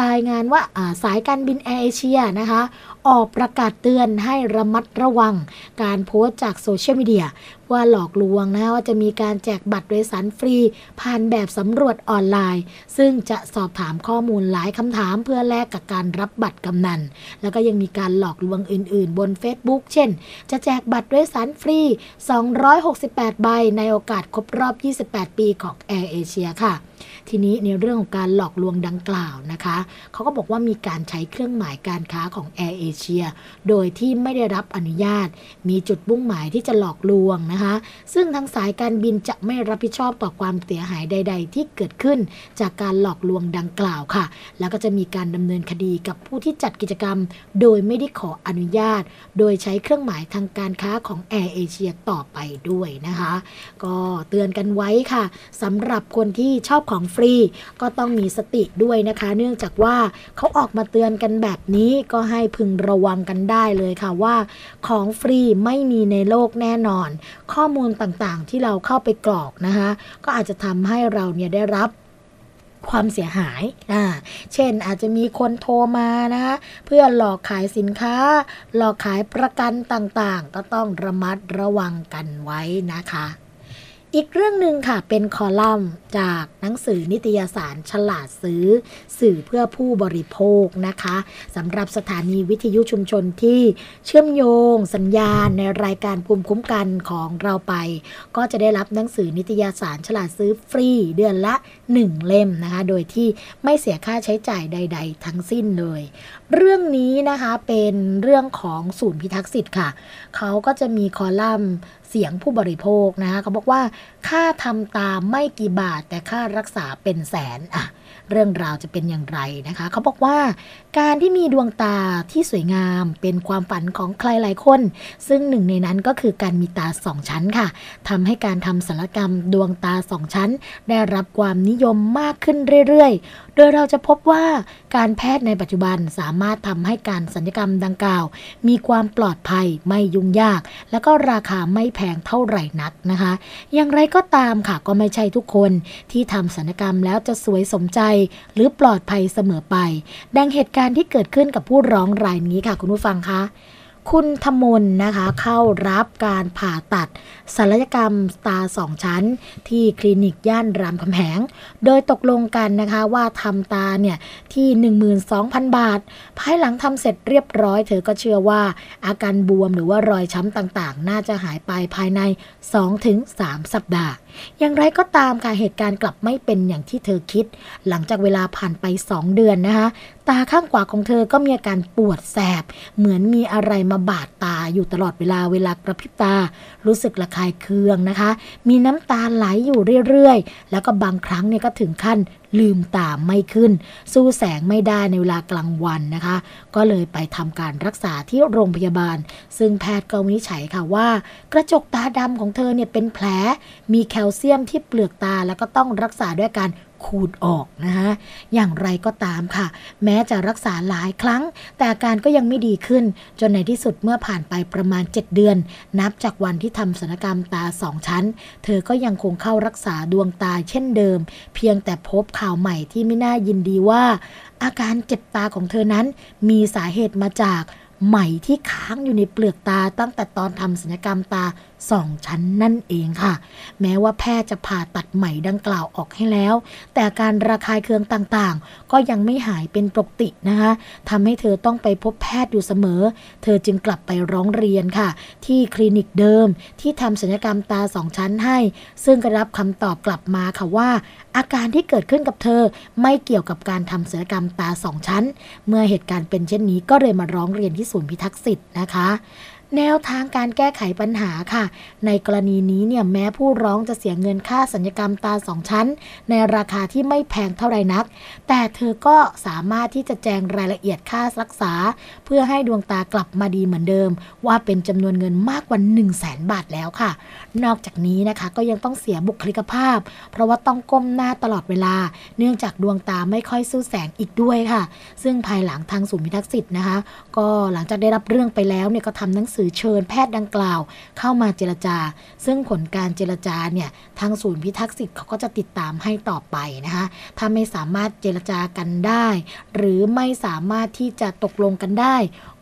รายงานว่าาสายการบินแอร์เอเชียนะคะ ออกประกาศเตือนให้ระมัดระวัง การโพสต์จากโซเชียลมีเดีย ว่าหลอกลวงนะว่าจะมีการแจกบัตรโดยสารฟรี ผ่านแบบสำรวจออนไลน์ ซึ่งจะสอบถามข้อมูลหลายคำถามเพื่อแลกกับการรับบัตรกำนัน แล้วก็ยังมีการหลอกลวงอื่น ๆ บน Facebook เช่น จะแจกบัตรโดยสารฟรี 268 ใบในโอกาสครบรอบ 28 ปีของ Air Asia ค่ะทีนี้ในเรื่องของการหลอกลวงดังกล่าวนะคะ เขาก็บอกว่ามีการใช้เครื่องหมายการค้าของ Air Asia โดยที่ไม่ได้รับอนุญาต มีจุดมุ่งหมายที่จะหลอกลวงนะคะซึ่งทางสายการบินจะไม่รับผิดชอบต่อความเสียหายใด ๆ ที่เกิดขึ้นจากการหลอกลวงดังกล่าวค่ะ แล้วก็จะมีการดำเนินคดีกับผู้ที่จัดกิจกรรม โดยไม่ได้ขออนุญาต โดยใช้เครื่องหมายทางการค้าของ Air Asia ต่อไปด้วยนะคะ ก็เตือนกันไว้ค่ะสำหรับคนที่ชอบของฟรีก็ต้องมีสติด้วยนะคะ เนื่องจากว่าเขาออกมาเตือนกันแบบนี้ก็ให้พึงระวังกันได้เลยค่ะว่า ของฟรีไม่มีในโลกแน่นอนข้อมูลต่างๆ ที่เราเข้าไปกรอกนะคะ ก็อาจจะทำให้เราเนี่ยได้รับความเสียหายอ่าเช่นอาจจะมีคนโทรมานะคะเพื่อหลอกขายสินค้า หลอกขายประกันต่างๆ ก็ต้องระมัดระวังกันไว้นะคะ อีกเรื่องหนึ่งค่ะเป็นคอลัมน์จากหนังสือนิตยสารฉลาดซื้อ สื่อเพื่อผู้บริโภคนะคะสำหรับสถานีวิทยุชุมชนที่เชื่อมโยง สัญญาณในรายการภูมิคุ้มกันของเราไป ก็จะได้รับหนังสือนิตยสารฉลาดซื้อฟรีเดือนละ 1 เล่มนะคะ โดยที่ไม่เสียค่าใช้จ่ายใด ๆ ทั้งสิ้นเลย เรื่องนี้นะคะเป็นเรื่องของศูนย์พิทักษ์สิทธิ์ค่ะ เขาก็จะมีคอลัมน์ เสียงผู้บริโภคนะคะเขาบอกว่าค่าทำตามไม่กี่บาทแต่ค่ารักษาเป็นแสนอะเรื่องราวจะเป็นอย่างไรนะคะ เขาบอกว่าการที่มีดวงตาที่สวยงามเป็นความฝันของใครหลายคน ซึ่งหนึ่งในนั้นก็คือการมีตาสองชั้นค่ะทำให้การทำศัลยกรรมดวงตาสองชั้น ได้รับความนิยมมากขึ้นเรื่อยๆ โดยเราจะพบว่าการแพทย์ในปัจจุบันสามารถทำให้การศัลยกรรมดังกล่าว มีความปลอดภัยไม่ยุ่งยาก และก็ราคาไม่แพงเท่าไหร่นักนะคะ อย่างไรก็ตามค่ะก็ไม่ใช่ทุกคนที่ทำศัลยกรรมแล้วจะสวยสมใจ หรือปลอดภัยเสมอไป ดังเหตุการณ์การที่เกิดขึ้นกับผู้ร้องรายนี้ค่ะ คุณผู้ฟังคะคุณธมนนะคะ เข้ารับการผ่าตัดศัลยกรรมตาสองชั้น ที่คลินิกย่านรามคำแหง โดยตกลงกันนะคะว่าทำตาเนี่ย ที่ 12,000 บาท ภายหลังทำเสร็จเรียบร้อย เธอก็เชื่อว่าอาการบวมหรือว่ารอยช้ำต่างๆ น่าจะหายไปภายใน 2-3 สัปดาห์อย่างไรก็ตามค่ะเหตุการณ์กลับไม่เป็นอย่างที่เธอคิด หลังจากเวลาผ่านไป 2 เดือนนะคะ ตาข้างขวาของเธอก็มีอาการปวดแสบ เหมือนมีอะไรมาบาดตาอยู่ตลอดเวลาเวลากระพริบตา รู้สึกระคายเคืองนะคะ มีน้ำตาไหลอยู่เรื่อยๆ แล้วก็บางครั้งเนี่ยก็ถึงขั้น ลืมตาไม่ขึ้น สู้แสงไม่ได้ในเวลากลางวันนะคะ ก็เลยไปทำการรักษาที่โรงพยาบาล ซึ่งแพทย์ก็วินิจฉัยค่ะว่า กระจกตาดำของเธอเนี่ยเป็นแผล มีแคลเซียมที่เปลือกตาแล้วก็ต้องรักษาด้วยการ ขูดออกนะคะอย่างไรก็ตามค่ะ แม้จะรักษาหลายครั้ง แต่อาการก็ยังไม่ดีขึ้น จนในที่สุดเมื่อผ่านไปประมาณ 7 เดือน นับจากวันที่ทำศัลยกรรมตาสองชั้น เธอก็ยังคงเข้ารักษาดวงตาเช่นเดิม เพียงแต่พบข่าวใหม่ที่ไม่น่ายินดีว่า อาการเจ็บตาของเธอนั้น มีสาเหตุมาจากไหมที่ค้างอยู่ในเปลือกตาตั้งแต่ตอนทำศัลยกรรมตา สองชั้นนั่นเองค่ะ แม้ว่าแพทย์จะผ่าตัดไหม่ดังกล่าวออกให้แล้ว แต่การระคายเคืองต่างๆ ก็ยังไม่หายเป็นปกตินะคะทำให้เธอต้องไปพบแพทย์อยู่เสมอ เธอจึงกลับไปร้องเรียนค่ะ ที่คลินิกเดิมที่ทำศัลยกรรมตาสองชั้นให้ ซึ่งก็รับคำตอบกลับมาค่ะว่า อาการที่เกิดขึ้นกับเธอไม่เกี่ยวกับการทำศัลยกรรมตาสองชั้น เมื่อเหตุการณ์เป็นเช่นนี้ก็เลยมาร้องเรียนที่ศูนย์พิทักษ์สิทธิ์นะคะ แนวทางการแก้ไขปัญหาค่ะ ในกรณีนี้เนี่ยแม้ผู้ร้องจะเสียเงินค่าสัญญกรรมตาสองชั้น ในราคาที่ไม่แพงเท่าไรนัก แต่เธอก็สามารถที่จะแจงรายละเอียดค่ารักษา เพื่อให้ดวงตากลับมาดีเหมือนเดิม ว่าเป็นจำนวนเงินมากกว่า 1 0 0 0 0แสนบาทแล้วค่ะ นอกจากนี้นะคะก็ยังต้องเสียบุคลิกภาพ เพราะว่าต้องก้มหน้าตลอดเวลา เนื่องจากดวงตาไม่ค่อยสู้แสงอีกด้วยค่ะ ซึ่งภายหลังทางศูนย์พิทักษ์สิทธิ์นะคะ ก็หลังจากได้รับเรื่องไปแล้วเนี่ยก็ทำหนังสือเชิญแพทย์ดังกล่าว เข้ามาเจรจา ซึ่งผลการเจรจาเนี่ยทางศูนย์พิทักษ์สิทธิ์เขาก็จะติดตามให้ต่อไปนะคะถ้าไม่สามารถเจรจากันได้ หรือไม่สามารถที่จะตกลงกันได้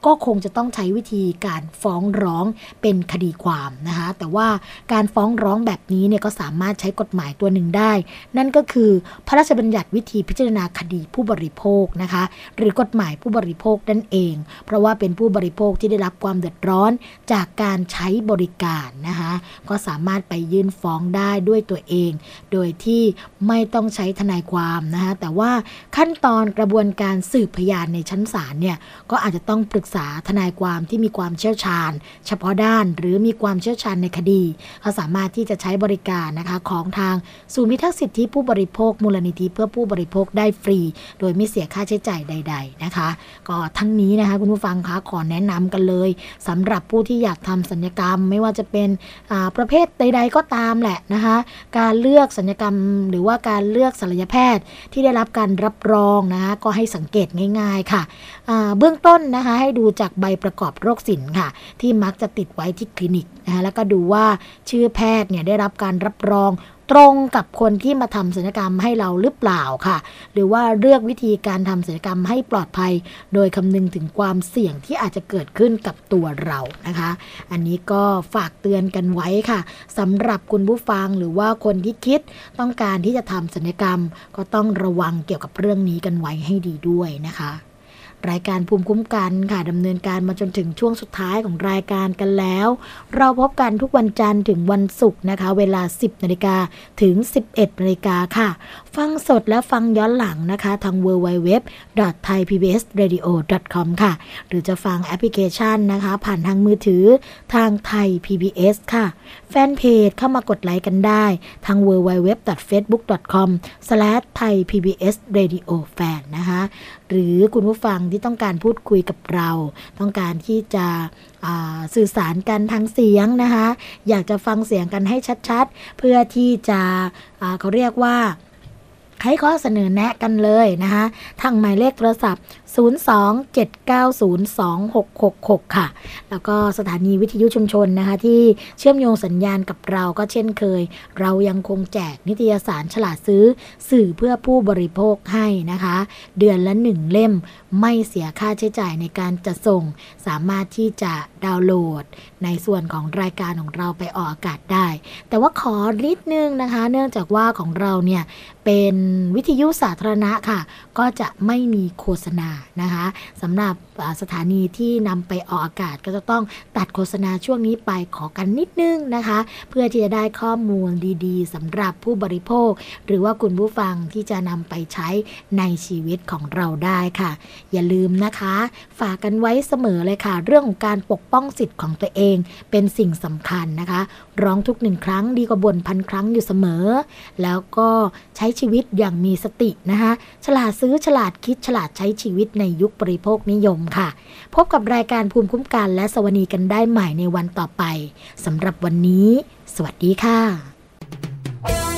ก็คงจะต้องใช้วิธีการฟ้องร้องเป็นคดีความนะคะแต่ว่าการฟ้องร้องแบบนี้เนี่ยก็สามารถใช้กฎหมายตัวหนึ่งได้ นั่นก็คือพระราชบัญญัติวิธีพิจารณาคดีผู้บริโภคนะคะหรือกฎหมายผู้บริโภคนั่นเอง เพราะว่าเป็นผู้บริโภคที่ได้รับความเดือดร้อนจากการใช้บริการนะคะก็สามารถไปยื่นฟ้องได้ด้วยตัวเอง โดยที่ไม่ต้องใช้ทนายความนะคะแต่ว่าขั้นตอนกระบวนการสืบพยานในชั้นศาลเนี่ยก็อาจจะต้องปรึกษาทนายความที่มีความเชี่ยวชาญ เฉพาะด้านหรือมีความเชี่ยวชาญในคดีเขาสามารถที่จะใช้บริการนะคะของทางศูนย์พิทักษ์สิทธิผู้บริโภค มูลนิธิเพื่อผู้บริโภคได้ฟรี โดยไม่เสียค่าใช้จ่ายใด ๆนะคะ ก็ทั้งนี้นะคะคุณผู้ฟังคะขอแนะนำกันเลยสำหรับผู้ที่อยากทำสัญญกรรม ไม่ว่าจะเป็นประเภทใด ๆ ก็ตามแหละนะคะการเลือกสัญญกรรม หรือว่าการเลือกศัลยแพทย์ที่ได้รับการรับรองนะคะก็ให้สังเกตง่าย ๆ ค่ะ เบื้องต้นนะคะให้ดูจากใบประกอบโรคศิลป์ค่ะ ที่มักจะติดไว้ที่คลินิกนะคะแล้วก็ดูว่าชื่อแพทย์เนี่ยได้รับการรับรองตรงกับคนที่มาทำศัลยกรรมให้เราหรือเปล่าค่ะ หรือว่าเลือกวิธีการทำศัลยกรรมให้ปลอดภัย โดยคำนึงถึงความเสี่ยงที่อาจจะเกิดขึ้นกับตัวเรานะคะ อันนี้ก็ฝากเตือนกันไว้ค่ะสำหรับคุณผู้ฟังหรือว่าคนที่คิดต้องการที่จะทำศัลยกรรม ก็ต้องระวังเกี่ยวกับเรื่องนี้กันไว้ให้ดีด้วยนะคะ รายการภูมิคุ้มกันค่ะดำเนินการมาจนถึงช่วงสุดท้ายของรายการกันแล้ว เราพบกันทุกวันจันทร์ถึงวันศุกร์นะคะ เวลา 10นาฬิกาถึง 11นาฬิกาค่ะ ฟังสดและฟังย้อนหลังนะคะ ทาง www.thaipbsradio.com ค่ะ หรือจะฟังแอปพลิเคชันนะคะ ผ่านทางมือถือทางไทย PBS ค่ะแฟนเพจเข้ามากดไลค์กันได้ ทาง www.facebook.com/thaipbsradiofan นะคะหรือคุณผู้ฟังที่ต้องการพูดคุยกับเรา ต้องการที่จะสื่อสารกันทางเสียงนะคะ อยากจะฟังเสียงกันให้ชัดๆ เพื่อที่จะเขาเรียกว่า ให้ข้อเสนอแนะกันเลยนะคะทางหมายเลขโทรศัพท์ 027902666 ค่ะ แล้วก็สถานีวิทยุชุมชนนะคะ ที่เชื่อมโยงสัญญาณกับเราก็เช่นเคย เรายังคงแจกนิตยสารฉลาดซื้อสื่อเพื่อผู้บริโภคให้นะคะ เดือนละหนึ่งเล่มไม่เสียค่าใช้จ่ายในการจัดส่ง สามารถที่จะดาวน์โหลด ในส่วนของรายการของเราไปออกอากาศได้ แต่ว่าขอนิดนึงนะคะ เนื่องจากว่าของเราเนี่ย เป็นวิทยุสาธารณะค่ะ ก็จะไม่มีโฆษณานะคะสำหรับ สถานีที่นำไปออกอากาศก็จะต้องตัดโฆษณาช่วงนี้ไปขอกันนิดนึงนะคะ เพื่อที่จะได้ข้อมูลดีๆสำหรับผู้บริโภค หรือว่าคุณผู้ฟังที่จะนำไปใช้ในชีวิตของเราได้ค่ะ อย่าลืมนะคะ ฝากกันไว้เสมอเลยค่ะ เรื่องของการปกป้องสิทธิ์ของตัวเองเป็นสิ่งสำคัญนะคะ ร้องทุกหนึ่งครั้งดีกว่าบ่นพันครั้งอยู่เสมอ แล้วก็ใช้ชีวิตอย่างมีสตินะคะ ฉลาดซื้อฉลาดคิดฉลาดใช้ชีวิตในยุคบริโภคนิยมค่ะ พบกับรายการภูมิคุ้มกันและสวนีกันได้ใหม่ในวันต่อไปสำหรับวันนี้ สวัสดีค่ะ